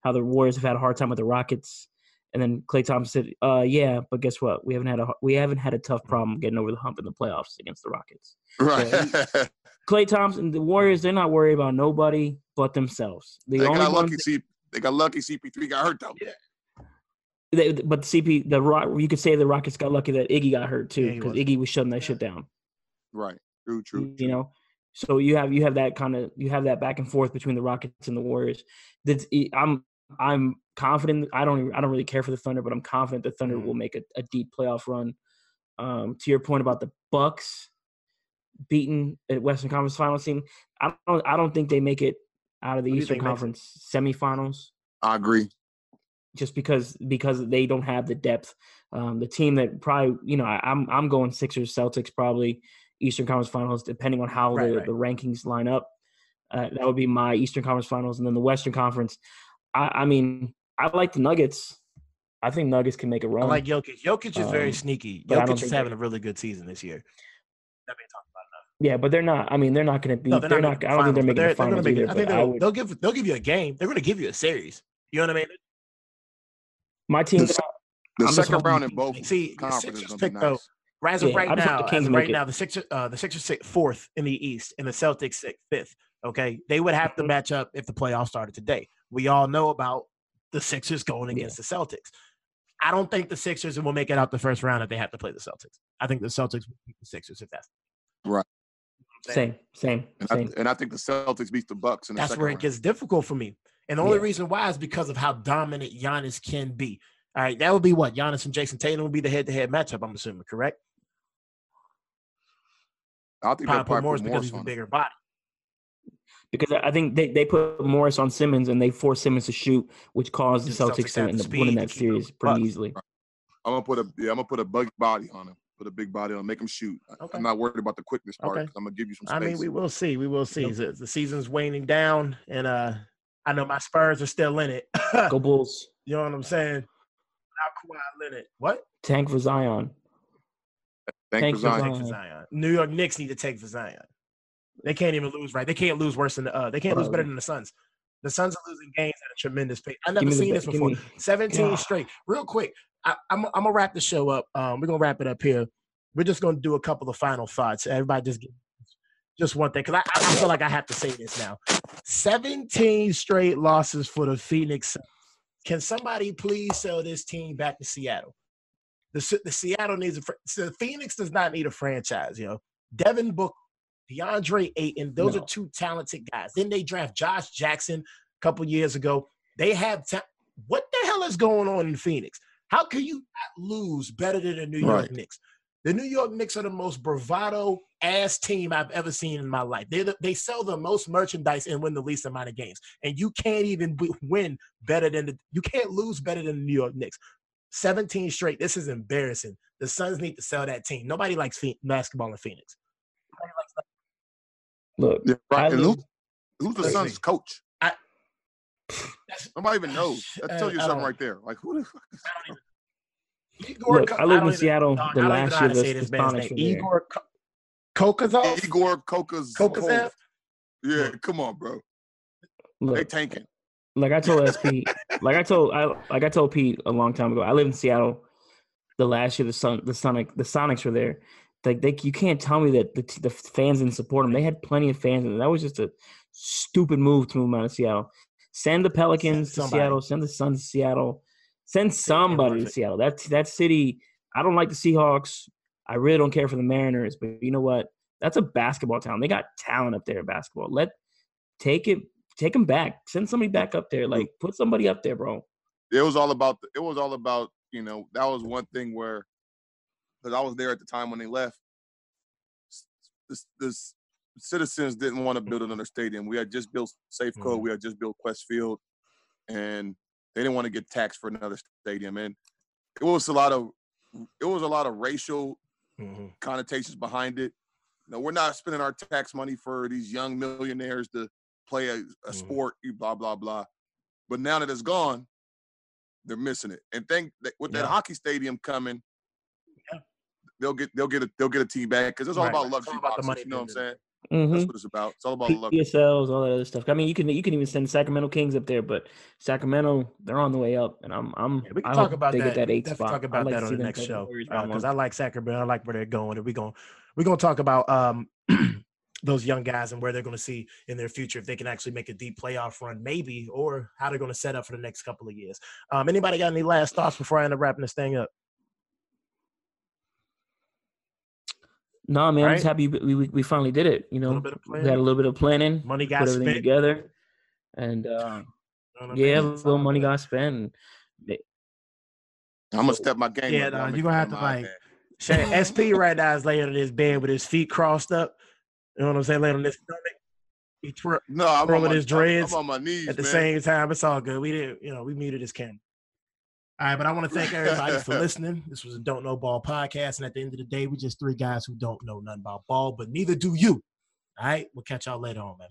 how the Warriors have had a hard time with the Rockets and then Klay Thompson said, "Uh, yeah, but guess what? We haven't had a we haven't had a tough problem getting over the hump in the playoffs against the Rockets." Right. So, Klay Thompson, the Warriors, they're not worried about nobody but themselves. The they got lucky. C- they got lucky. CP3 got hurt though. Yeah. They, but CP, the Rock, you could say the Rockets got lucky that Iggy got hurt too, because yeah, Iggy was shutting that yeah. shit down. Right. True. True. You know, So you have you have that kind of you have that back and forth between the Rockets and the Warriors. That's I'm I'm confident. I don't I don't really care for the Thunder, but I'm confident the Thunder will make a, a deep playoff run. Um, to your point about the Bucks beaten at Western Conference Finals team, I don't I don't think they make it out of the Eastern Conference semifinals. I agree. Just because because they don't have the depth. Um, the team that probably you know I, I'm I'm going Sixers Celtics probably Eastern Conference Finals depending on how right, the, right. the rankings line up. Uh, that would be my Eastern Conference Finals, and then the Western Conference. I, I mean, I like the Nuggets. I think Nuggets can make a run. I like Jokic. Jokic is um, very sneaky. Jokic is having a really good season this year. Yeah, but they're not. I mean, they're not going to be. No, they're, they're not. not I don't think they're making they're, the finals they're either. I think they'll, would, they'll, give they'll give you a game. They're going to give you a series. You know what I mean? My team. The, the second round in both see conferences pick nice. though. As of yeah, right now, as of right it. now, the Sixers, uh, the Sixers sit fourth in the East, and the Celtics sit fifth. Okay, they would have to mm-hmm. match up if the playoffs started today. We all know about the Sixers going against yeah. the Celtics. I don't think the Sixers will make it out the first round if they have to play the Celtics. I think the Celtics will beat the Sixers if that's right. Same, same, and same. I, and I think the Celtics beat the Bucks. That's where round. it gets difficult for me. And the only yeah. reason why is because of how dominant Giannis can be. All right, that would be what Giannis and Jayson Tatum would be the head-to-head matchup. I'm assuming, correct? I think probably put Morris because he's a bigger body. Because I think they, they put Morris on Simmons and they forced Simmons to shoot, which caused the, the Celtics, Celtics to end up winning that series pretty easily. I'm gonna put a yeah, I'm gonna put a bug body on him. Put a big body on, make him shoot. Okay. I'm not worried about the quickness part. Okay. I'm gonna give you some. Space. I mean, we will see. We will see. Yep. The, the season's waning down, and uh I know my Spurs are still in it. Go Bulls. You know what I'm saying? Now Kawhi Leonard. What? Tank for Zion. Tank, Tank for, Zion. Tank for Zion. New York Knicks need to take for Zion. They can't even lose, right? They can't lose worse than the, uh, they can't lose better than the Suns. The Suns are losing games at a tremendous pace. I've never seen the, this before. Me, 17 God. straight. Real quick, I, am I'm, I'm gonna wrap the show up. Um, we're gonna wrap it up here. We're just gonna do a couple of final thoughts. Everybody just give just one thing, because I, I feel like I have to say this now. 17 straight losses for the Phoenix. Can somebody please sell this team back to Seattle? The, the Seattle needs a the Phoenix does not need a franchise, You know, Devin Book, DeAndre Ayton, those no. are two talented guys. Then they draft Josh Jackson a couple years ago. They have ta- what the hell is going on in Phoenix? How can you lose better than the New York right. Knicks? The New York Knicks are the most bravado ass team I've ever seen in my life. They they sell the most merchandise and win the least amount of games, and you can't even win better than the you can't lose better than the New York Knicks. 17 straight. This is embarrassing. The Suns need to sell that team. Nobody likes basketball in Phoenix. Look, yeah, right. And who's, who's the Suns' coach? I, Nobody even knows. That tells you something right there. Like who the fuck is Igor, Look, I lived in Seattle know, the last year. The, the Sonics Igor Kokoskov. Igor Kokoskov. Yeah, come on, bro. Look, they tanking like I told SP, like I told I like I told Pete a long time ago. I lived in Seattle. The last year, the Sun, the Sonic, the Sonics were there. Like they, you can't tell me that the, the fans didn't support them. They had plenty of fans, and that was just a stupid move to move them out of Seattle. Send the Pelicans to Seattle. Send the Suns to Seattle. Send somebody to Seattle. That that city. I don't like the Seahawks. I really don't care for the Mariners, but you know what? That's a basketball town. They got talent up there in basketball. Let take it take them back. Send somebody back up there. Like put somebody up there, bro. It was all about. It was all about. You know, that was one thing where, because I was there at the time when they left. This, this citizens didn't want to build another stadium. We had just built Safeco. Mm-hmm. We had just built Qwest Field, and they didn't want to get taxed for another stadium. And it was a lot of it was a lot of racial mm-hmm. connotations behind it. You know, we're not spending our tax money for these young millionaires to play a, a mm-hmm. sport, blah blah blah. But now that it's gone, they're missing it. And think that with yeah. that hockey stadium coming. They'll get they'll get a they'll get a team back because it's all right. about luxury all about boxes, You know what I'm saying? Mm-hmm. That's what it's about. It's all about PSLs, all that other stuff. I mean, you can you can even send Sacramento Kings up there, but Sacramento they're on the way up, and I'm I'm. Yeah, we can I talk about that. Get that eight spot. Talk about like that on the next show because uh, I like Sacramento. I like where they're going, and we're going we're going to talk about um those young guys and where they're going to see in their future if they can actually make a deep playoff run, maybe, or how they're going to set up for the next couple of years. Um, anybody got any last thoughts before I end up wrapping this thing up? No, man, I'm just happy we, we we finally did it. You A know, little bit of we had a little bit of planning, Money got put everything spent. together, and uh, You know yeah, a little all money got spent. I'm gonna step my game. Yeah, up. nah, Y'all you make gonna have to, like, bad. Shay, SP right now is laying in his bed with his feet crossed up. You know what I'm saying? Laying on his stomach. He twir- No, I'm on, twirling my, his dreads I'm on my knees, at the man. same time. It's all good. We didn't, you know, we muted his camera. All right, but I want to thank everybody for listening. This was a Don't Know Ball podcast. And at the end of the day, we're just three guys who don't know nothing about ball, but neither do you. All right, we'll catch y'all later on, man.